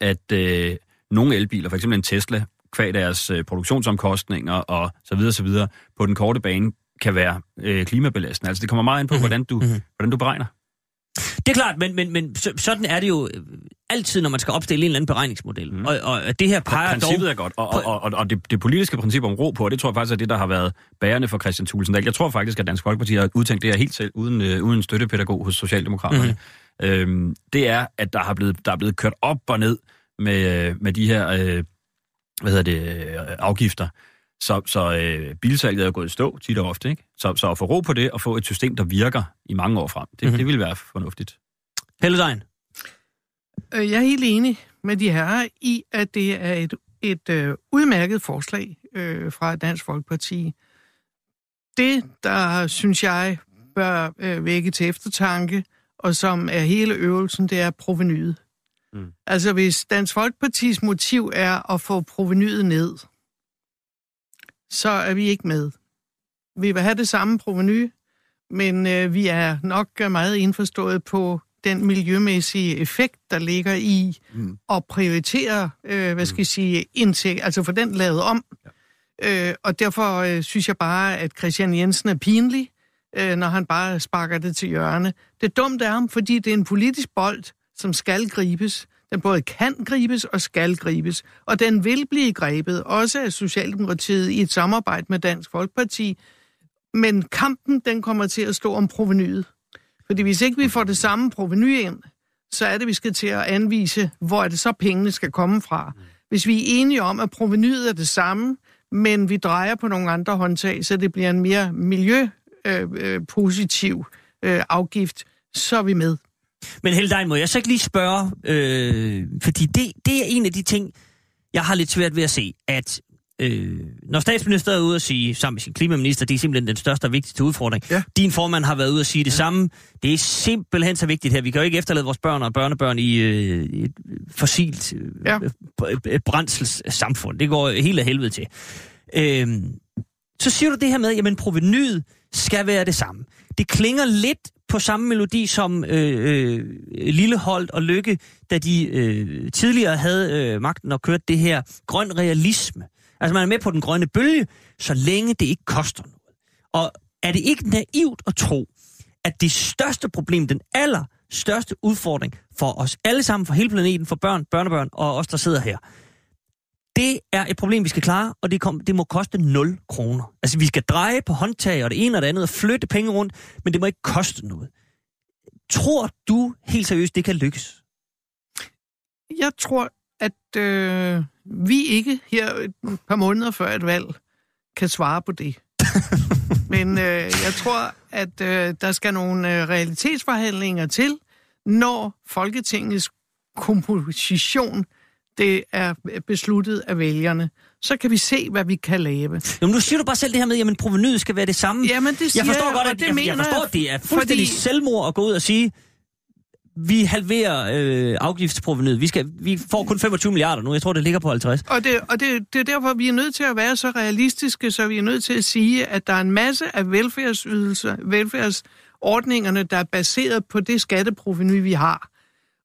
at øh, nogle elbiler, for eksempel en Tesla, kvæg deres øh, produktionsomkostninger og så videre, så videre, på den korte bane, kan være øh, klimabelastende. Altså det kommer meget ind på, mm-hmm. hvordan, du, mm-hmm. hvordan du beregner. Det er klart, men, men, men så, sådan er det jo øh, altid, når man skal opstille en eller anden beregningsmodel. Mm. Og, og det her peger Princippet dog... er godt, og, og, og, og det, det politiske princip om ro på, det tror jeg faktisk er det, der har været bærende for Christian Tulsendal. Jeg tror faktisk, at Dansk Folkeparti har udtænkt det her helt selv, uden, øh, uden støttepædagog hos Socialdemokraterne. Mm. Øhm, det er, at der, har blevet, der er blevet kørt op og ned med, øh, med de her øh, hvad hedder det, øh, afgifter. Så, så øh, bilsalget er jo gået i stå tit og ofte. Ikke? Så, så at få ro på det og få et system, der virker i mange år frem, det, Mhm. mm-hmm. det vil være fornuftigt. Helle Dein. Øh, Jeg er helt enig med de her i, at det er et, et øh, udmærket forslag øh, fra Dansk Folkeparti. Det, der synes jeg bør øh, vække til eftertanke, og som er hele øvelsen, det er provenyet. Mm. Altså hvis Dansk Folkepartis motiv er at få provenyet ned, så er vi ikke med. Vi vil have det samme proveny, men øh, vi er nok meget indforstået på den miljømæssige effekt, der ligger i mm. at prioritere, øh, hvad skal jeg sige, indtægt, altså for den lavet om. Ja. Øh, og derfor øh, synes jeg bare, at Christian Jensen er pinlig, øh, når han bare sparker det til hjørne. Det er dumt af ham, fordi det er en politisk bold, som skal gribes. Den både kan gribes og skal gribes. Og den vil blive grebet, også af Socialdemokratiet i et samarbejde med Dansk Folkeparti. Men kampen, den kommer til at stå om provenyet. Fordi hvis ikke vi får det samme proveny ind, så er det, vi skal til at anvise, hvor er det så pengene skal komme fra. Hvis vi er enige om, at provenyet er det samme, men vi drejer på nogle andre håndtag, så det bliver en mere miljøpositiv øh, øh, øh, afgift, så er vi med. Men Helle Dein, må jeg så ikke lige spørge, øh, fordi det, det er en af de ting, jeg har lidt svært ved at se, at øh, når statsministeren er ude at sige, sammen med sin klimaminister, det er simpelthen den største og vigtigste udfordring. Ja. Din formand har været ude at sige det ja. samme. Det er simpelthen så vigtigt her. Vi kan jo ikke efterlade vores børn og børnebørn i, øh, et fossilt øh, ja. brændselssamfund. Det går helt af helvede til. Øh, så siger du det her med, jamen provenyet skal være det samme. Det klinger lidt på samme melodi som øh, øh, Lilleholdt og Lykke, da de øh, tidligere havde øh, magten og kørte det her grøn realisme. Altså man er med på den grønne bølge, så længe det ikke koster noget. Og er det ikke naivt at tro, at det største problem, den aller største udfordring for os alle sammen, for hele planeten, for børn, børnebørn og os, der sidder her, det er et problem, vi skal klare, og det, kom, det må koste 0 kroner. Altså, vi skal dreje på håndtag og det ene og det andet og flytte penge rundt, men det må ikke koste noget. Tror du helt seriøst, det kan lykkes? Jeg tror, at øh, vi ikke her et par måneder før et valg kan svare på det. Men øh, jeg tror, at øh, der skal nogle øh, realitetsforhandlinger til, når Folketingets komposition det er besluttet af vælgerne. Så kan vi se, hvad vi kan lave. Jamen, nu siger du bare selv det her med, at provenuet skal være det samme. Jamen, det siger jeg forstår jeg, godt, at det jeg, mener jeg forstår, at det er fuldstændig fordi- selvmord at gå ud og sige, vi halverer øh, afgiftsprovenuet. Vi, skal, vi får kun 25 milliarder nu. Jeg tror, det ligger på 50. Og, det, og det, det er derfor, vi er nødt til at være så realistiske, så vi er nødt til at sige, at der er en masse af velfærdsydelser, velfærdsordningerne, der er baseret på det skatteproveny, vi har.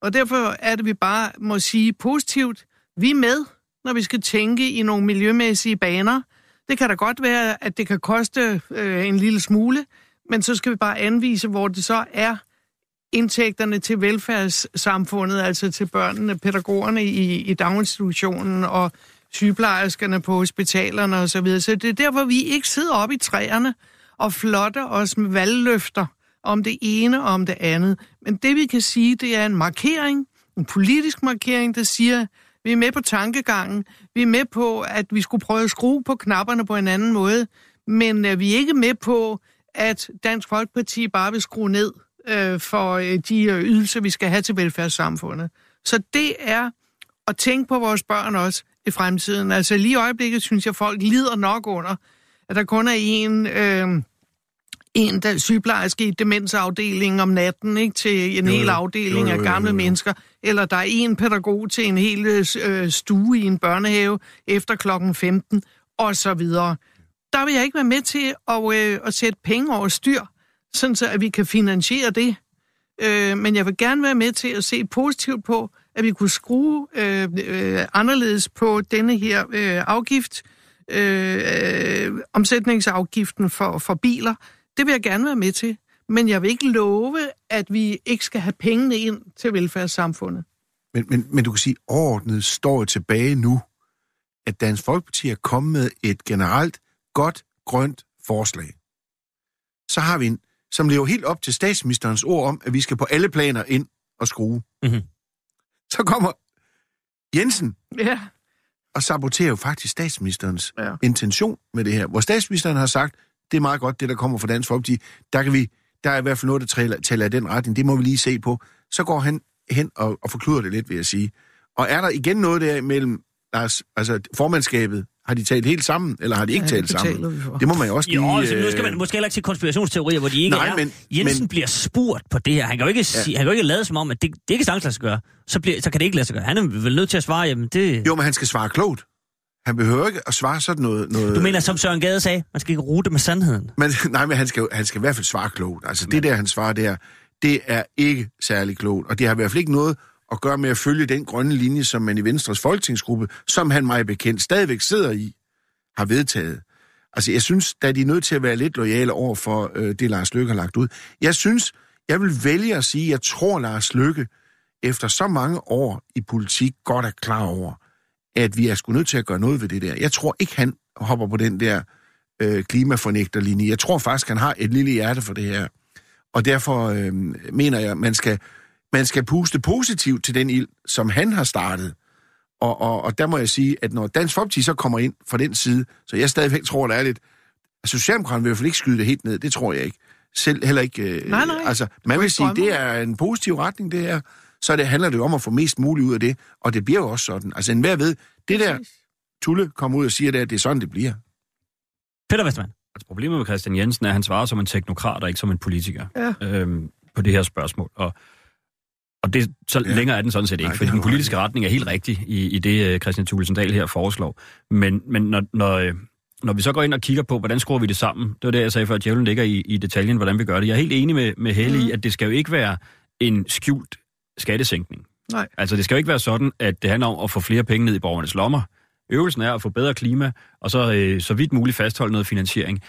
Og derfor er det, vi bare må sige positivt, vi er med, når vi skal tænke i nogle miljømæssige baner. Det kan da godt være, at det kan koste øh, en lille smule, men så skal vi bare anvise, hvor det så er indtægterne til velfærdssamfundet, altså til børnene, pædagogerne i, i daginstitutionen og sygeplejerskerne på hospitalerne osv. Så, videre. så det er derfor, vi ikke sidder oppe i træerne og flotter os med valgløfter om det ene og om det andet. Men det vi kan sige, det er en markering, en politisk markering, der siger, vi er med på tankegangen, vi er med på, at vi skulle prøve at skrue på knapperne på en anden måde, men er vi er ikke med på, at Dansk Folkeparti bare vil skrue ned øh, for øh, de øh, ydelser, vi skal have til velfærdssamfundet. Så det er at tænke på vores børn også i fremtiden. Altså lige i øjeblikket synes jeg, folk lider nok under, at der kun er en, øh, en der sygeplejerske i demensafdelingen om natten ikke, til en Jo, hel afdeling Jo, jo, af jo, gamle jo, jo. mennesker, eller der er en pædagog til en hel øh, stue i en børnehave efter klokken 15, og så videre. Der vil jeg ikke være med til at, øh, at sætte penge over styr, sådan så at vi kan finansiere det. Øh, men jeg vil gerne være med til at se positivt på, at vi kunne skrue øh, øh, anderledes på denne her øh, afgift, øh, øh, omsætningsafgiften for, for biler. Det vil jeg gerne være med til. Men jeg vil ikke love, at vi ikke skal have pengene ind til velfærdssamfundet. Men, men, men du kan sige, overordnet står tilbage nu, at Dansk Folkeparti er kommet med et generelt godt grønt forslag. Så har vi en, som lever helt op til statsministerens ord om, at vi skal på alle planer ind og skrue. Mhm. Så kommer Jensen Ja, og saboterer jo faktisk statsministerens Ja. ja. intention med det her. Hvor statsministeren har sagt, det er meget godt, det der kommer fra Dansk Folkeparti, der, kan vi, der er i hvert fald noget, der taler, taler i den retning, det må vi lige se på. Så går han hen og, og forkluder det lidt, vil jeg sige. Og er der igen noget der mellem Lars, altså formandskabet, har de talt helt sammen, eller har de ikke Ja, talt sammen? Det må man jo også Jo, lige... altså, nu skal øh, man måske heller ikke til konspirationsteorier, hvor de ikke Nej, er. men- Jensen men- bliver spurgt på det her. Han kan jo ikke, sige, han kan jo ikke lade som om, at det, det ikke sagtens lade sig gøre. Så, bliver, så kan det ikke lade sig gøre. Han er vel nødt til at svare, jamen det... Jo, men han skal svare klogt. Han behøver ikke at svare sådan noget... noget Du mener, som Søren Gade sagde, man skal ikke rute med sandheden. Men, nej, men han skal, han skal i hvert fald svare klogt. Altså, det der, han svarer der, det er ikke særlig klogt. Og det har i hvert fald ikke noget at gøre med at følge den grønne linje, som man i Venstres folketingsgruppe, som han mig bekendt stadigvæk sidder i, har vedtaget. Altså, jeg synes, at de er nødt til at være lidt lojale over for øh, det, Lars Løkke har lagt ud. Jeg synes, jeg vil vælge at sige, at jeg tror, Lars Løkke, efter så mange år i politik, godt er klar over, at vi er sgu nødt til at gøre noget ved det der. Jeg tror ikke, han hopper på den der øh, klimafornægterlinje. Jeg tror faktisk, han har et lille hjerte for det her. Og derfor øh, mener jeg, man skal, man skal puste positivt til den ild, som han har startet. Og, og, og der må jeg sige, at når Dansk Folkeparti så kommer ind fra den side, så jeg stadigvæk tror, der er lidt... Altså, Socialdemokraterne vil i hvert fald ikke skyde det helt ned, det tror jeg ikke. Selv heller ikke... Øh, Nej, nej. Altså, man vil sige, det er en positiv retning, det her. Så det handler det jo om at få mest muligt ud af det, og det bliver jo også sådan. Altså, enhver ved, det der Tulle kommer ud og siger, det, er, at det er sådan, det bliver. Peter Vestermann. Altså, problemet med Christian Jensen er, at han svarer som en teknokrat og ikke som en politiker Ja. øhm, på det her spørgsmål. Og, og det, så Ja. længere er den sådan set ikke, Nej, fordi den politiske retning er helt rigtig i, i det, øh, Christian Thulesen Dahl her foreslår. Men, men når, når, øh, når vi så går ind og kigger på, hvordan skruer vi det sammen, det var det, jeg sagde før, at djævlen ligger i, i detaljen, hvordan vi gør det. Jeg er helt enig med, med Helle Mhm. i, at det skal jo ikke være en skjult skattesænkning. Nej. Altså, det skal jo ikke være sådan, at det handler om at få flere penge ned i borgernes lommer. Øvelsen er at få bedre klima, og så øh, så vidt muligt fastholde noget finansiering.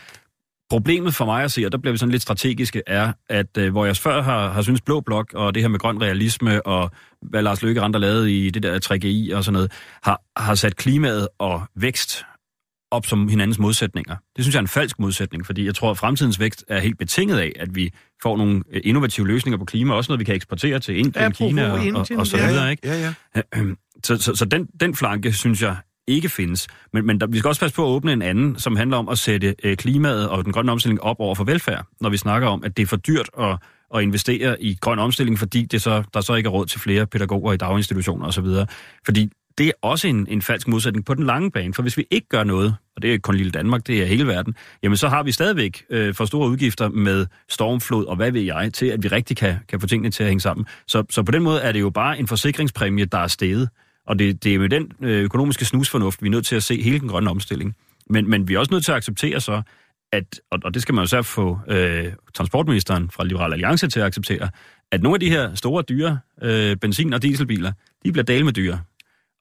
Problemet for mig at se, og der bliver vi sådan lidt strategiske, er, at øh, hvor jeg før har, har synes Blå Blok og det her med grøn realisme og hvad Lars Løkke Rand har lavet i det der 3GI og sådan noget, har, har sat klimaet og vækst op som hinandens modsætninger. Det synes jeg er en falsk modsætning, fordi jeg tror, at fremtidens vækst er helt betinget af, at vi får nogle øh, innovative løsninger på klima, også noget, vi kan eksportere til Indien, Apropos Kina og, og, og så ja. videre. Ikke? Ja, ja. så, så, så den, den flanke, synes jeg, ikke findes. Men, men der, vi skal også passe på at åbne en anden, som handler om at sætte øh, klimaet og den grønne omstilling op over for velfærd, når vi snakker om, at det er for dyrt at, at investere i grøn omstilling, fordi det så, der så ikke er råd til flere pædagoger i daginstitutioner osv. Fordi det er også en, en falsk modsætning på den lange bane, for hvis vi ikke gør noget, og det er ikke kun lille Danmark, det er hele verden, jamen så har vi stadigvæk øh, for store udgifter med stormflod og hvad ved jeg, til at vi rigtig kan, kan få tingene til at hænge sammen. Så, så på den måde er det jo bare en forsikringspræmie, der er steget. Og det, det er med den øh, økonomiske snusfornuft, vi er nødt til at se hele den grønne omstilling. Men, men vi er også nødt til at acceptere så, at, og, og det skal man jo så få øh, transportministeren fra Liberal Alliance til at acceptere, at nogle af de her store, dyre øh, benzin- og dieselbiler, de bliver dale med dyre.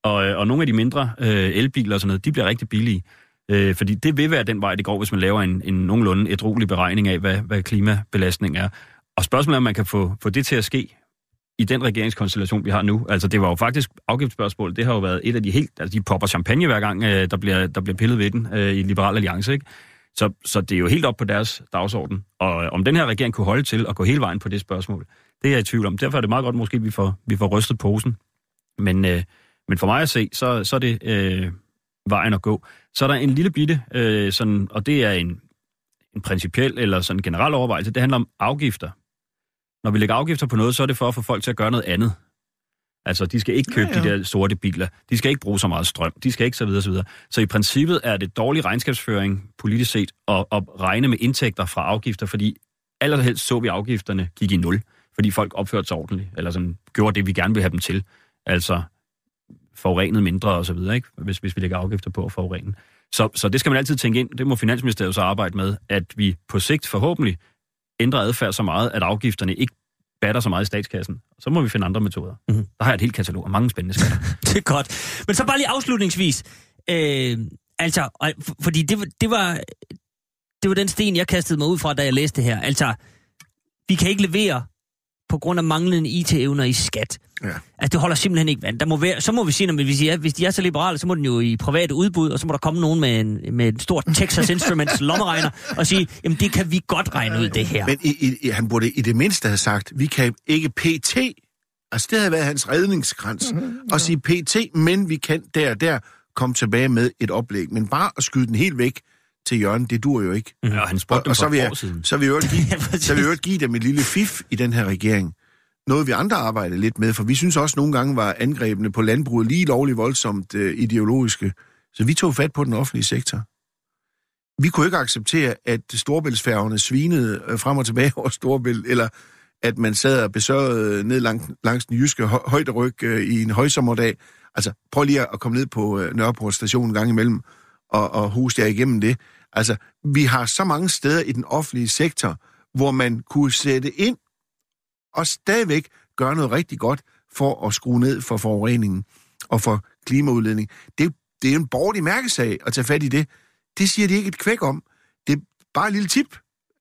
Og, øh, og nogle af de mindre øh, elbiler og sådan noget, de bliver rigtig billige. Øh, fordi det vil være den vej, det går, hvis man laver en, en nogenlunde et rolig beregning af, hvad, hvad klimabelastning er. Og spørgsmålet er, om man kan få, få det til at ske i den regeringskonstellation, vi har nu. Altså, det var jo faktisk afgiftsspørgsmål. Det har jo været et af de helt... Altså, de popper champagne hver gang, øh, der, bliver, der bliver pillet ved den øh, i Liberal Alliance, ikke? Så, så det er jo helt op på deres dagsorden. Og øh, om den her regering kunne holde til at gå hele vejen på det spørgsmål, det er jeg i tvivl om. Derfor er det meget godt, måske vi får, vi får rystet posen. Men, øh, men for mig at se, så, så er det øh, vejen at gå. Så er der en lille bitte, øh, sådan, og det er en, en principiel eller sådan en generel overvejelse, det handler om afgifter. Når vi lægger afgifter på noget, så er det for at få folk til at gøre noget andet. Altså, de skal ikke købe ja, ja. de der sorte biler. De skal ikke bruge så meget strøm. De skal ikke så videre, så videre. Så i princippet er det dårlig regnskabsføring, politisk set, at, at regne med indtægter fra afgifter, fordi allerhelst så vi afgifterne gik i nul, fordi folk opførte sig ordentligt, eller sådan gjorde det, vi gerne vil have dem til. Altså forurenet mindre og så videre, ikke? Hvis, hvis vi lægger afgifter på at forurene. Så, så det skal man altid tænke ind. Det må Finansministeriet så arbejde med, at vi på sigt forhåbentlig ændrer adfærd så meget, at afgifterne ikke batter så meget i statskassen. Så må vi finde andre metoder. Mm-hmm. Der har jeg et helt katalog af mange spændende skatter. det er godt. Men så bare lige afslutningsvis. Øh, altså, fordi det, det var det var den sten, jeg kastede mig ud fra, da jeg læste det her. Altså, vi kan ikke levere på grund af manglende IT-evner i skat. Ja. Altså, det holder simpelthen ikke vand. Der må være, så må vi sige, at hvis er, hvis de er så liberale, så må den jo i private udbud, og så må der komme nogen med en, med en stor Texas Instruments lommeregner og sige, jamen det kan vi godt regne ud, det her. Men i, i, han burde i det mindste have sagt, vi kan ikke PT, altså det havde været hans redningskrans, mm-hmm, ja. at sige PT, men vi kan der og der komme tilbage med et oplæg. Men bare at skyde den helt væk, til Jørgen, det dur jo ikke. Ja, han og, og så vil, jeg, så vil jeg give, så vil jeg give dem et lille fif i den her regering noget, vi andre arbejder lidt med, for vi synes også nogle gange var angrebene på landbruget lige lovligt voldsomt øh, ideologiske. Så vi tog fat på den offentlige sektor. Vi kunne ikke acceptere, at storbæltsfærgerne svinede øh, frem og tilbage over Storbælt, eller at man sad og besørgede ned lang, langs den jyske højderyg øh, i en højsommerdag. Altså, prøv lige at komme ned på øh, Nørreport station en gang imellem og, og huse jer igennem det. Altså, vi har så mange steder i den offentlige sektor, hvor man kunne sætte ind og stadigvæk gøre noget rigtig godt for at skrue ned for forureningen og for klimaudledning. Det, det er en borgerlig mærkesag at tage fat i det. Det siger de ikke et kvæk om. Det er bare et lille tip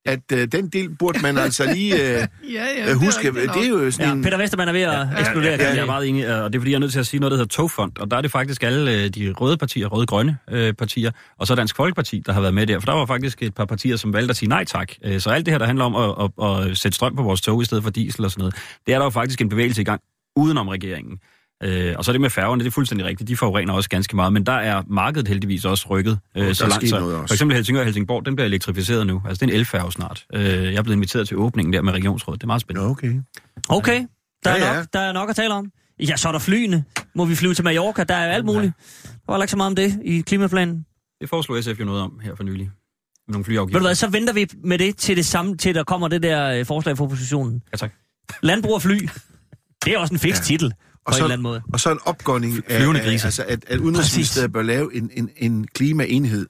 at øh, den del burde man altså lige øh, ja, ja, øh, huske. Det er, det er jo sådan ja, en... Peter Vestermann er ved at ja, eksplodere. Ja, ja, ja, jeg er meget enig, og det er fordi, jeg er nødt til at sige noget, der hedder Togfond, og der er det faktisk alle øh, de røde partier, røde-grønne øh, partier, og så Dansk Folkeparti, der har været med der, for der var faktisk et par partier, som valgte at sige nej tak. Øh, så alt det her, der handler om at, at, at sætte strøm på vores tog i stedet for diesel og sådan noget, det er der jo faktisk en bevægelse i gang udenom regeringen. Øh, og så det med færgerne, det er fuldstændig rigtigt. De forurener også ganske meget, men der er markedet heldigvis også rykket øh, så langt. Så, for eksempel Helsingør og Helsingborg, den bliver elektrificeret nu. Altså det er en elfærge snart. Øh, jeg er blevet inviteret til åbningen der med regionsrådet. Det er meget spændende. Okay. Okay, der er, ja, ja. Nok, der er nok at tale om. Ja, så er der flyene. Må vi flyve til Mallorca? Der er jo alt muligt. Der var ikke så meget om det i klimaplanen. Det foreslår SF jo noget om her for nylig. Med nogle flyafgifter. Ved du hvad, så venter vi med det til det samme, til der kommer det der øh, forslag fra oppositionen. Ja, tak. Landbrug og fly. Det er også en fix ja. titel og så, en eller anden måde. Og så en opgåning af, af altså at, at Udenrigsministeriet bør lave en, en, en klimaenhed.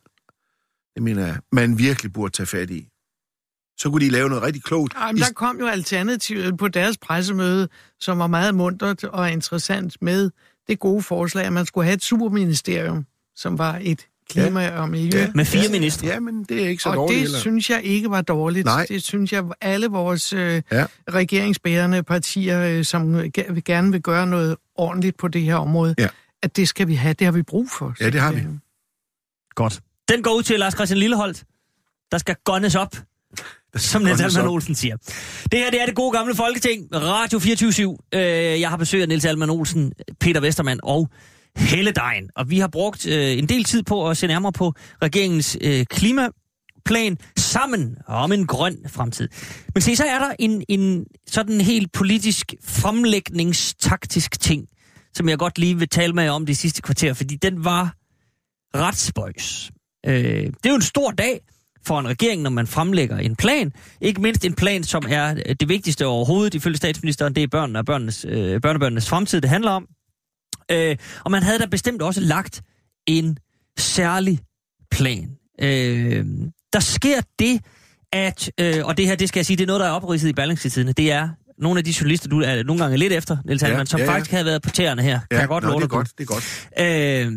Det mener jeg, man virkelig burde tage fat i. Så kunne de lave noget rigtig klogt. Jamen, der kom jo alternativet på deres pressemøde, som var meget muntert og interessant med det gode forslag, at man skulle have et superministerium, som var et klima ja. og miljø. Ja. Med fire ministre. Ja, men det er ikke så og dårligt. Og det heller. synes jeg ikke var dårligt. Nej. Det synes jeg, alle vores øh, ja. regeringsbærende partier, øh, som gerne vil gøre noget ordentligt på det her område, ja. at det skal vi have. Det har vi brug for. Ja, det har vi. Godt. Den går ud til Lars Christian Lilleholdt. Der skal gunnes op. som Niels. Alman Olsen siger. Det her det er det gode gamle Folketing, Radio 24 øh, Jeg har besøg af Niels Alman Olsen, Peter Vestermann og hele dagen. Og vi har brugt øh, en del tid på at se nærmere på regeringens øh, klimaplan sammen om en grøn fremtid. Men se, så er der en, en sådan helt politisk fremlægningstaktisk ting, som jeg godt lige vil tale med jer om det sidste kvarter, fordi den var ret spøjs. Øh, det er jo en stor dag for en regering, når man fremlægger en plan. Ikke mindst en plan, som er det vigtigste overhovedet, ifølge statsministeren. Det er børnene og børnenes, øh, børnebørnenes fremtid, det handler om. Øh, og man havde da bestemt også lagt en særlig plan. Øh, der sker det, at, øh, og det her, det skal jeg sige, det er noget, der er opridset i Berlingske det er nogle af de journalister, du er nogle gange lidt efter, Niels Ja, Hallemann, som ja, ja. faktisk havde været på tæerne her. kan jeg godt nå, love det er godt, det er godt. Øh,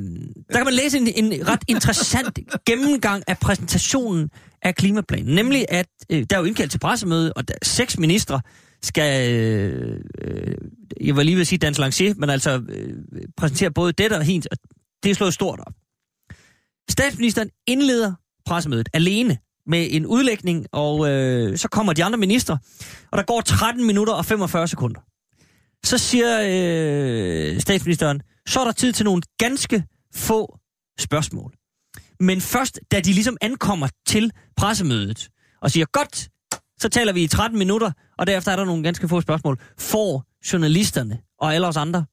der kan man læse en, en ret interessant gennemgang af præsentationen af klimaplanen. Nemlig, at øh, der er jo indkaldt til pressemøde, og der, seks ministre skal, øh, øh, jeg var lige ved at sige dans lancier, men altså øh, præsentere både dette og hint, og det er slået stort op. Statsministeren indleder pressemødet alene med en udlægning, og øh, så kommer de andre ministre, og der går 13 minutter og 45 sekunder. Så siger øh, statsministeren, så er der tid til nogle ganske få spørgsmål. Men først, da de ligesom ankommer til pressemødet og siger, godt, så taler vi i 13 minutter, og derefter er der nogle ganske få spørgsmål, får journalisterne og alle os andre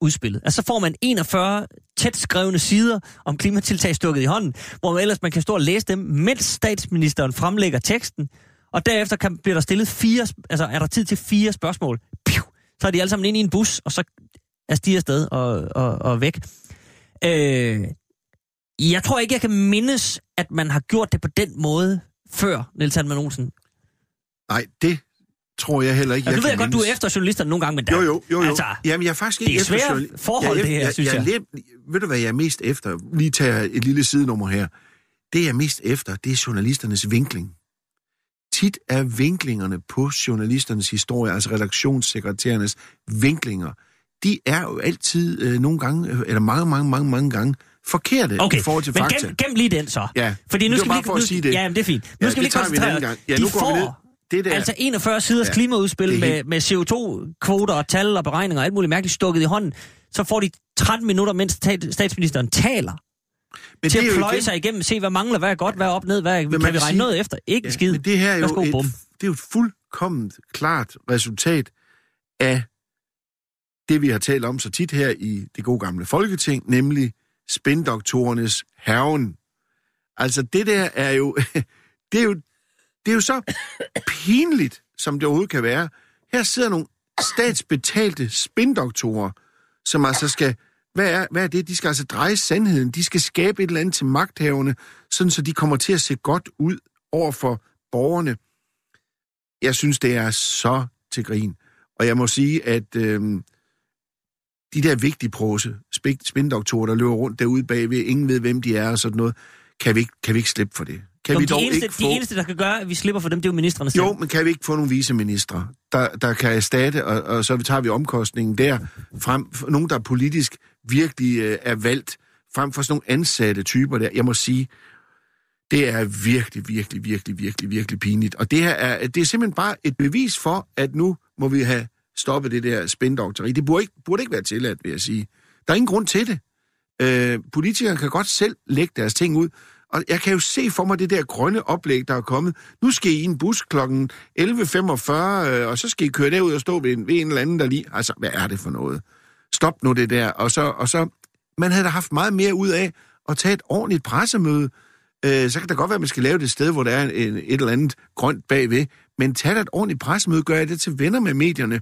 udspillet. Altså så får man 41 tæt skrevne sider om klimatiltag stukket i hånden, hvor man ellers man kan stå og læse dem, mens statsministeren fremlægger teksten, og derefter kan, bliver der stillet fire, altså er der tid til fire spørgsmål. Piu! Så er de alle sammen ind i en bus, og så er de afsted og, og, og væk. Øh, jeg tror ikke, jeg kan mindes, at man har gjort det på den måde før, Niels Hanman Olsen. Nej, det tror jeg heller ikke, Og jeg nu ved jeg godt, du er efter journalisterne nogle gange, men der, Jo, jo, jo, jo. Altså, Jamen, jeg er faktisk det ikke er efter svære journal- forhold, jeg, er det her, jeg, synes jeg. jeg. jeg ved du, hvad jeg er mest efter? Lige tage et lille sidenummer her. Det, jeg er mest efter, det er journalisternes vinkling. Tit er vinklingerne på journalisternes historie, altså redaktionssekretærernes vinklinger, de er jo altid øh, nogle gange, øh, eller mange, mange, mange, mange gange, forkerte Okay, i forhold til men fakta. gem, gem lige den så. Ja, Fordi nu det var skal bare vi, for at nu, sige det. Ja, men det er fint. Nu Ja, skal vi det lige tager koncentrere os. Ja, De nu går vi får Det der, altså 41 siders Ja, klimaudspil er med, helt- med CO2-kvoter og tal og beregninger og alt muligt mærkeligt stukket i hånden. Så får de 13 minutter, mens sta- statsministeren taler, men til det at jo pløje igen- sig igennem, se hvad mangler, hvad er godt, hvad er op, ned, hvad er, Men kan vi regne sige- noget efter? Ikke en skid. Men det her er jo, Værsgo, et, bum. det er jo et fuldkomment klart resultat af det, vi har talt om så tit her i det gode gamle Folketing, nemlig spindoktorernes herven. Altså det der er jo, det er jo, det er jo så pinligt, som det overhovedet kan være. Her sidder nogle statsbetalte spindoktorer, som altså skal, hvad er, hvad er det? De skal altså dreje sandheden. De skal skabe et eller andet til magthaverne, sådan så de kommer til at se godt ud over for borgerne. Jeg synes, det er så til grin. Og jeg må sige, at øh, de der vigtige prose, spindoktorer, der løber rundt derude bagved, ingen ved, hvem de er og sådan noget, kan vi ikke, kan vi ikke slippe for det? Kan Nå, vi de, dog eneste, ikke få... de eneste, der kan gøre, at vi slipper for dem, det er jo ministerne selv. Jo, men kan vi ikke få nogle viceministre, der, der kan erstatte, og, og så tager vi omkostningen der, frem nogen, der politisk virkelig øh, er valgt, frem for sådan nogle ansatte typer der. Jeg må sige, det er virkelig, virkelig, virkelig, virkelig, virkelig pinligt. Og det her er, det er simpelthen bare et bevis for, at nu må vi have stoppet det der spindokteri. Det burde ikke, burde ikke være tilladt, vil jeg sige. Der er ingen grund til det. Øh, politikere kan godt selv lægge deres ting ud. Og jeg kan jo se for mig det der grønne oplæg, der er kommet. Nu skal I i en bus kl. 11.45, øh, og så skal I køre derud og stå ved en, ved en eller anden, der lige... Altså, hvad er det for noget? Stop nu det der. Og så, og så man havde da haft meget mere ud af at tage et ordentligt pressemøde. Øh, så kan det godt være, at man skal lave det et sted, hvor der er en, et eller andet grønt bagved. Men tag da et ordentligt pressemøde, gør jeg det til venner med medierne.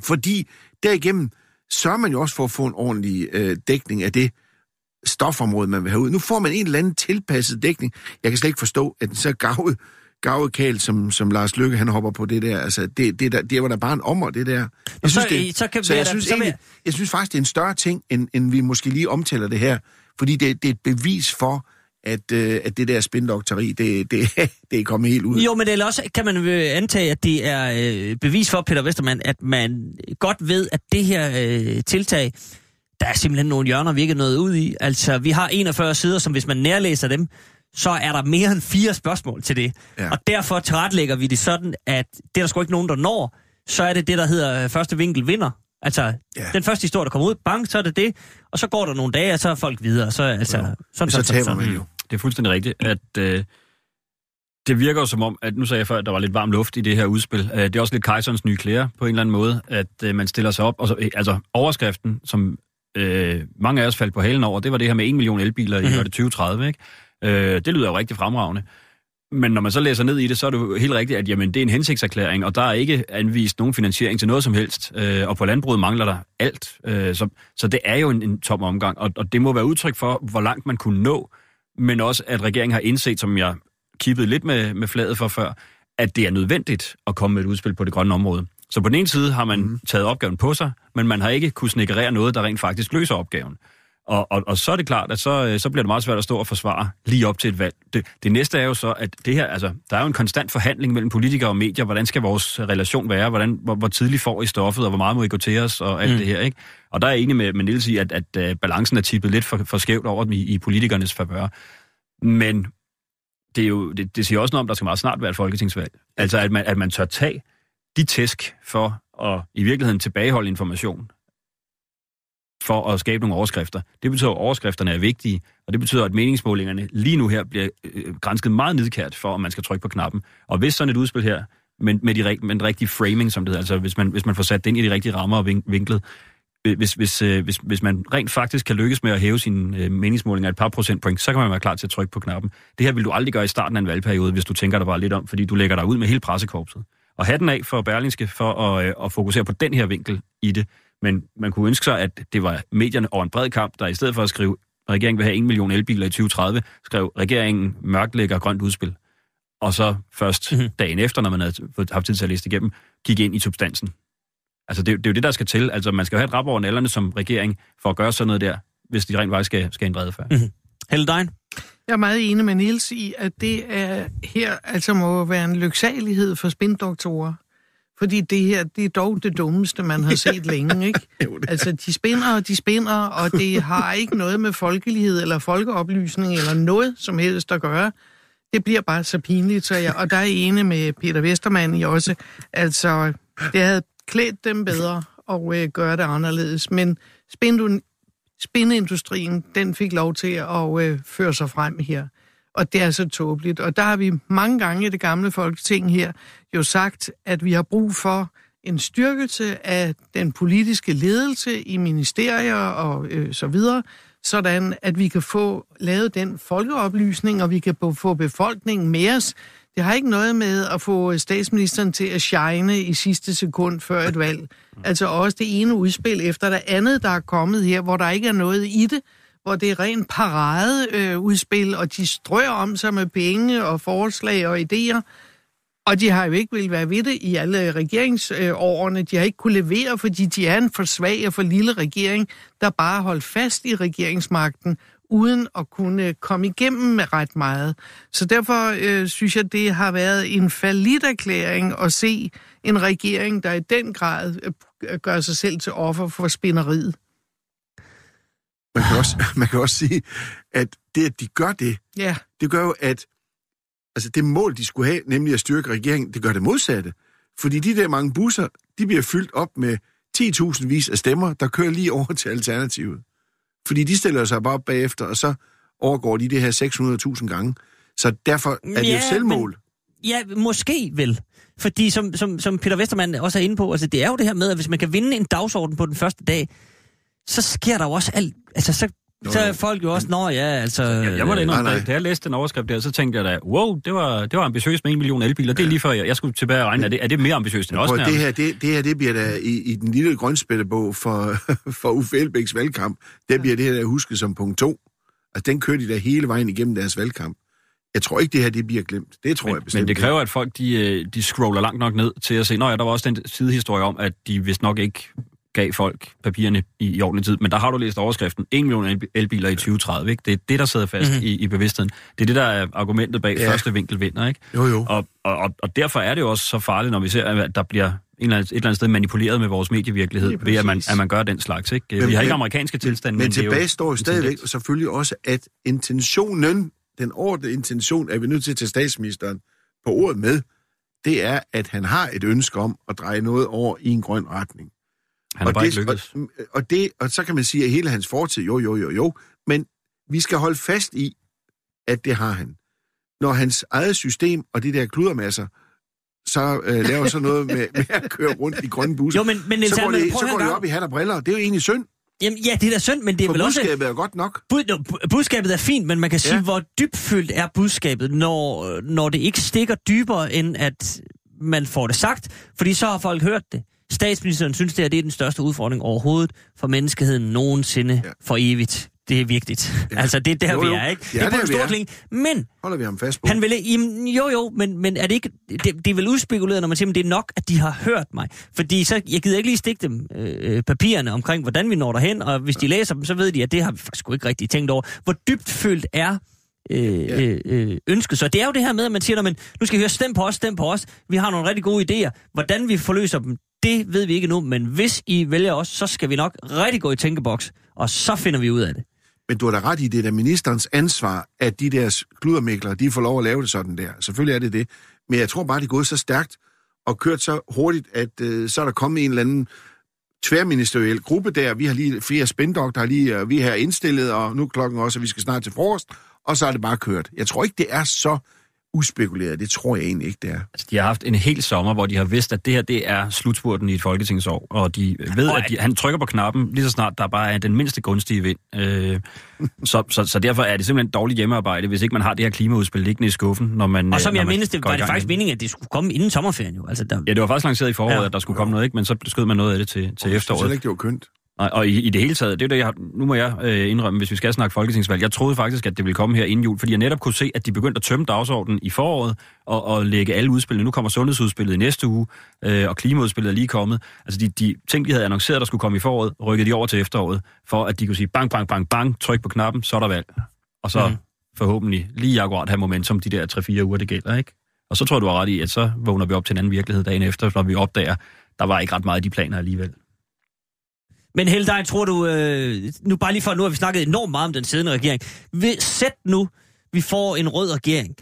Fordi derigennem sørger man jo også for at få en ordentlig øh, dækning af det stofområde, man vil have ud. Nu får man en eller anden tilpasset dækning. Jeg kan slet ikke forstå, at en så gavet, gavet kæl, som, som Lars Lykke, han hopper på det der. Altså, det, det, der, det var da bare en ommer, det der. Jeg så- det, så kan så jeg synes, egentlig, jeg synes faktisk, det er en større ting, end, end vi måske lige omtaler det her. Fordi det, det er et bevis for, at, øh, at det der spindokteri, det, det, det er kommet helt ud. Jo, men ellers også kan man øh, antage, at det er øh, bevis for, Peter Vestermann, at man godt ved, at det her øh, tiltag, der er simpelthen nogle hjørner, vi ikke er nået ud i. Altså, vi har 41 sider, som hvis man nærlæser dem, så er der mere end fire spørgsmål til det. Ja. Og derfor tilretlægger vi det sådan, at det er der sgu ikke nogen, der når. Så er det det, der hedder øh, første vinkel vinder. Altså, Ja. ja. den første historie, der kommer ud, bang, så er det det. Og så går der nogle dage, og så er folk videre. Så, altså, sådan, Så sådan, sådan, taber sådan. man jo. Det er fuldstændig rigtigt, at øh, det virker jo som om, at nu sagde jeg før, at der var lidt varm luft i det her udspil. Øh, det er også lidt kejserens nye klæder på en eller anden måde, at øh, man stiller sig op. Og så, øh, altså overskriften, som øh, mange af os faldt på halen over, det var det her med 1 million elbiler i Mhm. mm-hmm. 2030. Ikke? Øh, det lyder jo rigtig fremragende. Men når man så læser ned i det, så er det jo helt rigtigt, at jamen, det er en hensigtserklæring, og der er ikke anvist nogen finansiering til noget som helst. Øh, og på landbruget mangler der alt. Øh, så, så det er jo en, en tom omgang, og, og det må være udtryk for, hvor langt man kunne nå, men også at regeringen har indset, som jeg kippede lidt med, med fladet for før, at det er nødvendigt at komme med et udspil på det grønne område. Så på den ene side har man mm. taget opgaven på sig, men man har ikke kunne snikkerere noget, der rent faktisk løser opgaven. Og, og, og så er det klart, at så, øh, så bliver det meget svært at stå og forsvare lige op til et valg. Det, det næste er jo så, at det her, altså, der er jo en konstant forhandling mellem politikere og medier. Hvordan skal vores relation være? Hvordan, hvor, hvor tidligt får I stoffet, og hvor meget må I gå til os, og alt mm. det her, ikke? Og der er jeg enig med, med Niels i, at, at, at balancen er tippet lidt for, for skævt over i, i politikernes favør. Men det, er jo, det, det siger også noget om, at der skal meget snart være et folketingsvalg. Altså, at man, at man tør tage de tæsk for at i virkeligheden tilbageholde information for at skabe nogle overskrifter. Det betyder, at overskrifterne er vigtige, og det betyder, at meningsmålingerne lige nu her bliver øh, grænsket meget nidkært for, om man skal trykke på knappen. Og hvis sådan et udspil her, men med, de, med den rigtige framing, som det hedder, altså hvis man, hvis man får sat det ind i de rigtige rammer og vinklet, øh, hvis, hvis, øh, hvis, hvis man rent faktisk kan lykkes med at hæve sine øh, meningsmålinger et par procentpoint, så kan man være klar til at trykke på knappen. Det her vil du aldrig gøre i starten af en valgperiode, hvis du tænker dig bare lidt om, fordi du lægger dig ud med hele pressekorpset. Og hatten af for Berlingske for at, øh, at fokusere på den her vinkel i det. Men man kunne ønske sig, at det var medierne over en bred kamp, der i stedet for at skrive, at regeringen vil have 1 million elbiler i 2030, skrev regeringen mørklægger grønt udspil. Og så først Mhm. mm-hmm. dagen efter, når man havde haft tid til at læse det igennem, gik ind i substansen. Altså det, er jo- det er jo det, der skal til. Altså man skal jo have et rap over nallerne som regering for at gøre sådan noget der, hvis de rent faktisk skal, skal ændre adfærd. Mhm. Helle Dein? Jeg er meget enig med Niels i, at det er her altså må være en lyksalighed for spindoktorer. Fordi det her, det er dog det dummeste, man har set længe, ikke? Altså, de spinder og de spinder, og det har ikke noget med folkelighed eller folkeoplysning eller noget som helst at gøre. Det bliver bare så pinligt, så jeg, og der er enig med Peter Vestermann i også. Altså, det havde klædt dem bedre at øh, gøre det anderledes, men spindun, spindindustrien, den fik lov til at øh, føre sig frem her. Og det er så tåbeligt. Og der har vi mange gange i det gamle folketing her jo sagt, at vi har brug for en styrkelse af den politiske ledelse i ministerier og øh, så videre, sådan at vi kan få lavet den folkeoplysning, og vi kan få- få befolkningen med os. Det har ikke noget med at få statsministeren til at shine i sidste sekund før et valg. Altså også det ene udspil efter det andet, der er kommet her, hvor der ikke er noget i det, hvor det er rent paradeudspil, øh, udspil, og de strøger om sig med penge og forslag og idéer. Og de har jo ikke vil være ved det i alle regeringsårene. De har ikke kunne levere, fordi de er en for svag og for lille regering, der bare holdt fast i regeringsmagten, uden at kunne komme igennem med ret meget. Så derfor øh, synes jeg, det har været en erklæring at se en regering, der i den grad øh, gør sig selv til offer for spinderiet. Man kan, også, man kan også sige, at det, at de gør det, Ja, det gør jo, at altså det mål, de skulle have, nemlig at styrke regeringen, det gør det modsatte. Fordi de der mange busser, de bliver fyldt op med 10.000 vis af stemmer, der kører lige over til Alternativet. Fordi de stiller sig bare op bagefter, og så overgår de det her 600.000 gange. Så derfor er det Ja, jo selvmål. Ja, måske vel. Fordi som, som, som Peter Vestermann også er inde på, altså det er jo det her med, at hvis man kan vinde en dagsorden på den første dag, så sker der jo også alt. Altså så, så er folk jo også, nå ja, altså... Jeg, jeg må da indrømme, nej, nej. da- da jeg læste den overskrift der, så tænkte jeg da, wow, det var, det var ambitiøst med en million elbiler. Det er lige før, jeg, jeg skulle tilbage og regne, er det, er det mere ambitiøst end os? Det, her, det, det her, det bliver da i, i den lille grønspættebog for, for Uffe Elbæks valgkamp, der bliver det her der husket som punkt to. Altså, den kører de da hele vejen igennem deres valgkamp. Jeg tror ikke, det her det bliver glemt. Det tror jeg Men, bestemt men det kræver, at folk de, øh, de scroller langt nok ned til at se, nå ja, der var også den sidehistorie om, at de vist nok ikke gav folk papirerne i, i ordentlig tid. Men der har du læst overskriften, 1 million el- elbiler i 2030, ikke? Det er det, der sidder fast Mhm. mm-hmm. i, i bevidstheden. Det er det, der er argumentet bag Ja. ja. første vinkel vinder, ikke? Jo, jo. Og, og, og, og derfor er det jo også så farligt, når vi ser, at der bliver en eller anden, et eller andet sted manipuleret med vores medievirkelighed, Lige ved at man, at man gør den slags. Ikke? Men- vi har ikke men- amerikanske tilstande, Men det er tilbage jo står jo stadigvæk tendens. selvfølgelig også, at intentionen, den ordentlige intention, er vi nødt til at tage statsministeren på ordet med, det er, at han har et ønske om at dreje noget over i en grøn retning. Han og bare det, ikke lykkedes. Og, og, det, og så kan man sige, at hele hans fortid, jo, jo, jo, jo, men vi skal holde fast i, at det har han. Når hans eget system og de der kludermasser så øh, laver sådan noget med, med at køre rundt i grønne busser, Jo, men, men så går det, så går det op i hat og briller. Det er jo egentlig synd, Jamen, ja, det er da synd, men det er for vel også... budskabet er godt nok. Bud, no, bu- budskabet er fint, men man kan sige, Ja. hvor dybfyldt er budskabet, når, når det ikke stikker dybere, end at man får det sagt, fordi så har folk hørt det. Statsministeren synes, det, her, det er den største udfordring overhovedet for menneskeheden nogensinde Ja. ja. for evigt. Det er vigtigt. Ja. Altså, det er der, Jo, vi jo. er, ikke? Ja, det er på en vi stor er. kling. Men Holder vi ham fast på. han vil, jamen, jo jo, men, men er det ikke, det, det er vel udspekuleret, når man siger, at det er nok, at de har hørt mig. Fordi så, jeg gider ikke lige stikke dem øh, papirerne omkring, hvordan vi når derhen, og hvis de læser dem, så ved de, at det har vi faktisk ikke rigtig tænkt over. Hvor dybt følt er øh, Ja. øh, øh, ønsket. Så det er jo det her med, at man siger, "Nå, men nu skal vi høre, stem på os, stem på os. Vi har nogle rigtig gode idéer. Hvordan vi forløser dem, det ved vi ikke nu, men hvis I vælger os, så skal vi nok rigtig gå i tænkeboks, og så finder vi ud af det. Men du har da ret i, det er ministerens ansvar, at de der kludermæklere, de får lov at lave det sådan der. Selvfølgelig er det det. Men jeg tror bare, det er gået så stærkt og kørt så hurtigt, at øh, så er der kommet en eller anden tværministeriel gruppe der. Vi har lige flere spændokter, lige, øh, vi har indstillet, og nu er klokken også, og vi skal snart til frokost. Og så er det bare kørt. Jeg tror ikke, det er så uspekuleret. Det tror jeg egentlig ikke, det er. Altså, de har haft en hel sommer, hvor de har vidst, at det her det er slutspurten i et folketingsår, og de ved, Og at de, han trykker på knappen lige så snart der bare er den mindste gunstige vind. Øh, så, så, så derfor er det simpelthen dårligt hjemmearbejde, hvis ikke man har det her klimaudspil liggende i skuffen, når man Og som øh, når jeg mindes, det var det faktisk meningen, at det skulle komme inden sommerferien jo. Altså, der, Ja, det var faktisk lanceret i foråret, Ja. at der skulle komme noget, ikke? men så skød man noget af det til, til Jeg synes efteråret. ikke, det var kønt. Og i, i det hele taget, det er det, jeg har, nu må jeg øh, indrømme, hvis vi skal snakke folketingsvalg, jeg troede faktisk, at det ville komme her inden jul, fordi jeg netop kunne se, at de begyndte at tømme dagsordenen i foråret og, og lægge alle udspillene. Nu kommer sundhedsudspillet i næste uge, øh, og klimaudspillet er lige kommet. Altså de, de ting, de havde annonceret, der skulle komme i foråret, rykkede de over til efteråret, for at de kunne sige bang, bang, bang, bang, tryk på knappen, så er der valg. Og så mm. forhåbentlig lige akkurat have momentum de der 3-4 uger, det gælder, ikke? Og så tror jeg, du har ret i, at så vågner vi op til en anden virkelighed dagen efter, når vi opdager, der var ikke ret meget af de planer alligevel. Men Heldein, tror du, øh, nu bare lige for, nu har vi snakket enormt meget om den siddende regering. Ved- Sæt nu, vi får en rød regering.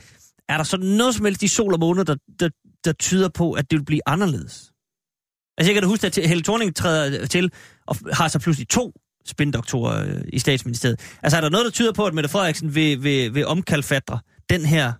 Er der så noget som helst i sol og måneder, der, der, der tyder på, at det vil blive anderledes? Altså jeg kan da huske, at Helle Thorning træder til og har så pludselig to spindoktorer øh, i statsministeriet. Altså er der noget, der tyder på, at Mette Frederiksen vil, vil, vil omkalfatre den her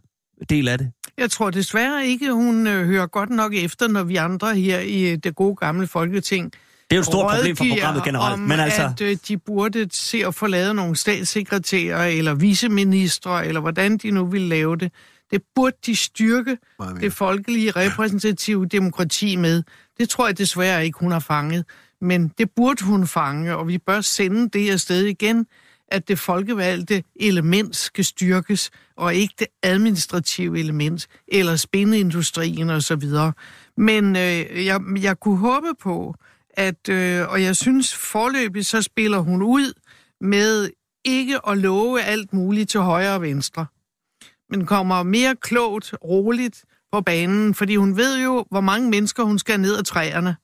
del af det? Jeg tror desværre ikke, hun øh, hører godt nok efter, når vi andre her i øh, det gode gamle folketing det er jo et stort problem for programmet generelt. Om, Men altså, at øh, de burde se at få lavet nogle statssekretærer eller viceministre, eller hvordan de nu vil lave det. Det burde de styrke det folkelige repræsentative demokrati med. Det tror jeg desværre ikke, hun har fanget. Men det burde hun fange, og vi bør sende det afsted igen, at det folkevalgte element skal styrkes, og ikke det administrative element, eller spindeindustrien osv. Men øh, jeg, jeg kunne håbe på, at, øh, og jeg synes forløbig, så spiller hun ud med ikke at love alt muligt til højre og venstre, men kommer mere klogt, roligt på banen, fordi hun ved jo, hvor mange mennesker hun skal ned ad træerne.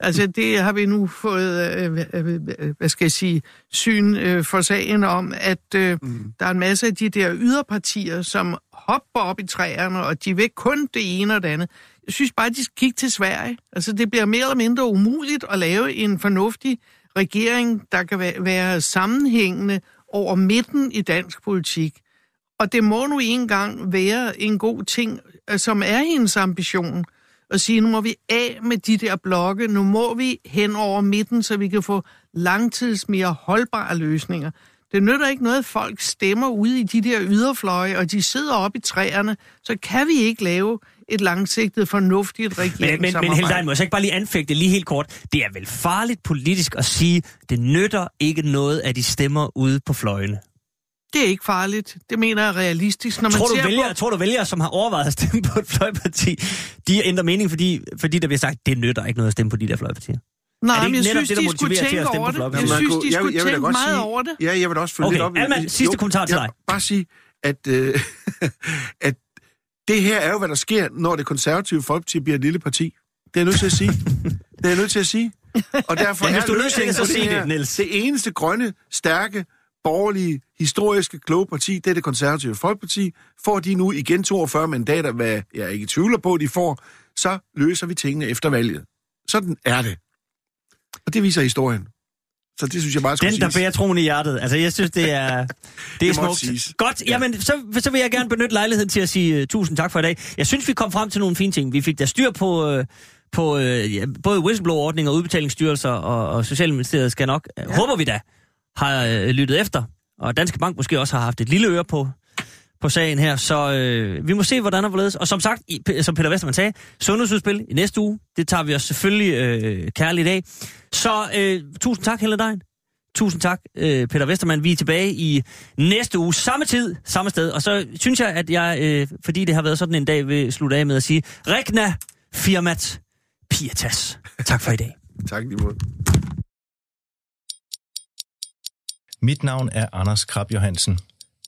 Altså, det har vi nu fået, øh, øh, øh, hvad skal jeg sige, syn øh, for sagen om, at øh, mm. der er en masse af de der yderpartier, som hopper op i træerne, og de vil kun det ene og det andet. Jeg synes bare, de skal kigge til Sverige. Altså, det bliver mere eller mindre umuligt at lave en fornuftig regering, der kan være sammenhængende over midten i dansk politik. Og det må nu engang være en god ting, øh, som er hendes ambition, at sige, nu må vi af med de der blokke, nu må vi hen over midten, så vi kan få langtids mere holdbare løsninger. Det nytter ikke noget, at folk stemmer ude i de der yderfløje, og de sidder oppe i træerne, så kan vi ikke lave et langsigtet, fornuftigt Men, men, men regeringssamarbejde. Heldein, må jeg så ikke bare lige anfægte lige helt kort? Det er vel farligt politisk at sige, det nytter ikke noget, at de stemmer ude på fløjene. Det er ikke farligt. Det mener jeg er realistisk. Når man Tror du, ser vælgere, på, tror du vælgere, som har overvejet at stemme på et fløjparti, de ændrer mening, fordi, fordi der bliver sagt, det nytter ikke noget at stemme på de der fløjpartier? Er Nej, men jeg synes, det, der de skulle motiverer til at tænke stemme over på det. Jeg synes, de jeg- skulle jeg vil da tænke meget sige- over det. Ja, jeg vil også følge Okay, lidt op. Alman, sidste Jo, kommentar til jeg dig. Bare sige, at, øh, at det her er jo, hvad der sker, når det konservative folkeparti bliver et lille parti. Det er jeg nødt til at sige. det er jeg nødt til at sige. Og derfor Ja, er du det, løsningen så på det, her Niels. Det eneste grønne, stærke borgerlige, historiske, kloge parti, det er det konservative Folkeparti, får de nu igen 42 mandater, hvad jeg ikke tvivler på, de får, så løser vi tingene efter valget. Sådan er det. Og det viser historien. Så det synes jeg bare skulle Den, der siges. bærer troen i hjertet. Altså, jeg synes, det er, det er Det måtte smukt. siges. Godt, jamen, så, så vil jeg gerne benytte lejligheden til at sige uh, tusind tak for i dag. Jeg synes, vi kom frem til nogle fine ting. Vi fik da styr på, uh, på uh, ja, både whistleblower-ordninger og udbetalingsstyrelser, og, og Socialministeriet skal nok, ja. håber vi da, har uh, lyttet efter. Og Danske Bank måske også har haft et lille øre på, på sagen her, så øh, vi må se, hvordan der hvorledes. Og som sagt, i, som Peter Vestermann sagde, sundhedsudspil i næste uge, det tager vi os selvfølgelig øh, kærligt af. Så øh, tusind tak, Helle Dein. Tusind tak, øh, Peter Vestermann. Vi er tilbage i næste uge, samme tid, samme sted. Og så synes jeg, at jeg, øh, fordi det har været sådan en dag, vil slutte af med at sige, Regna Firmat Pietas. Tak for i dag. Tak lige måde. Mit navn er Anders Krab Johansen.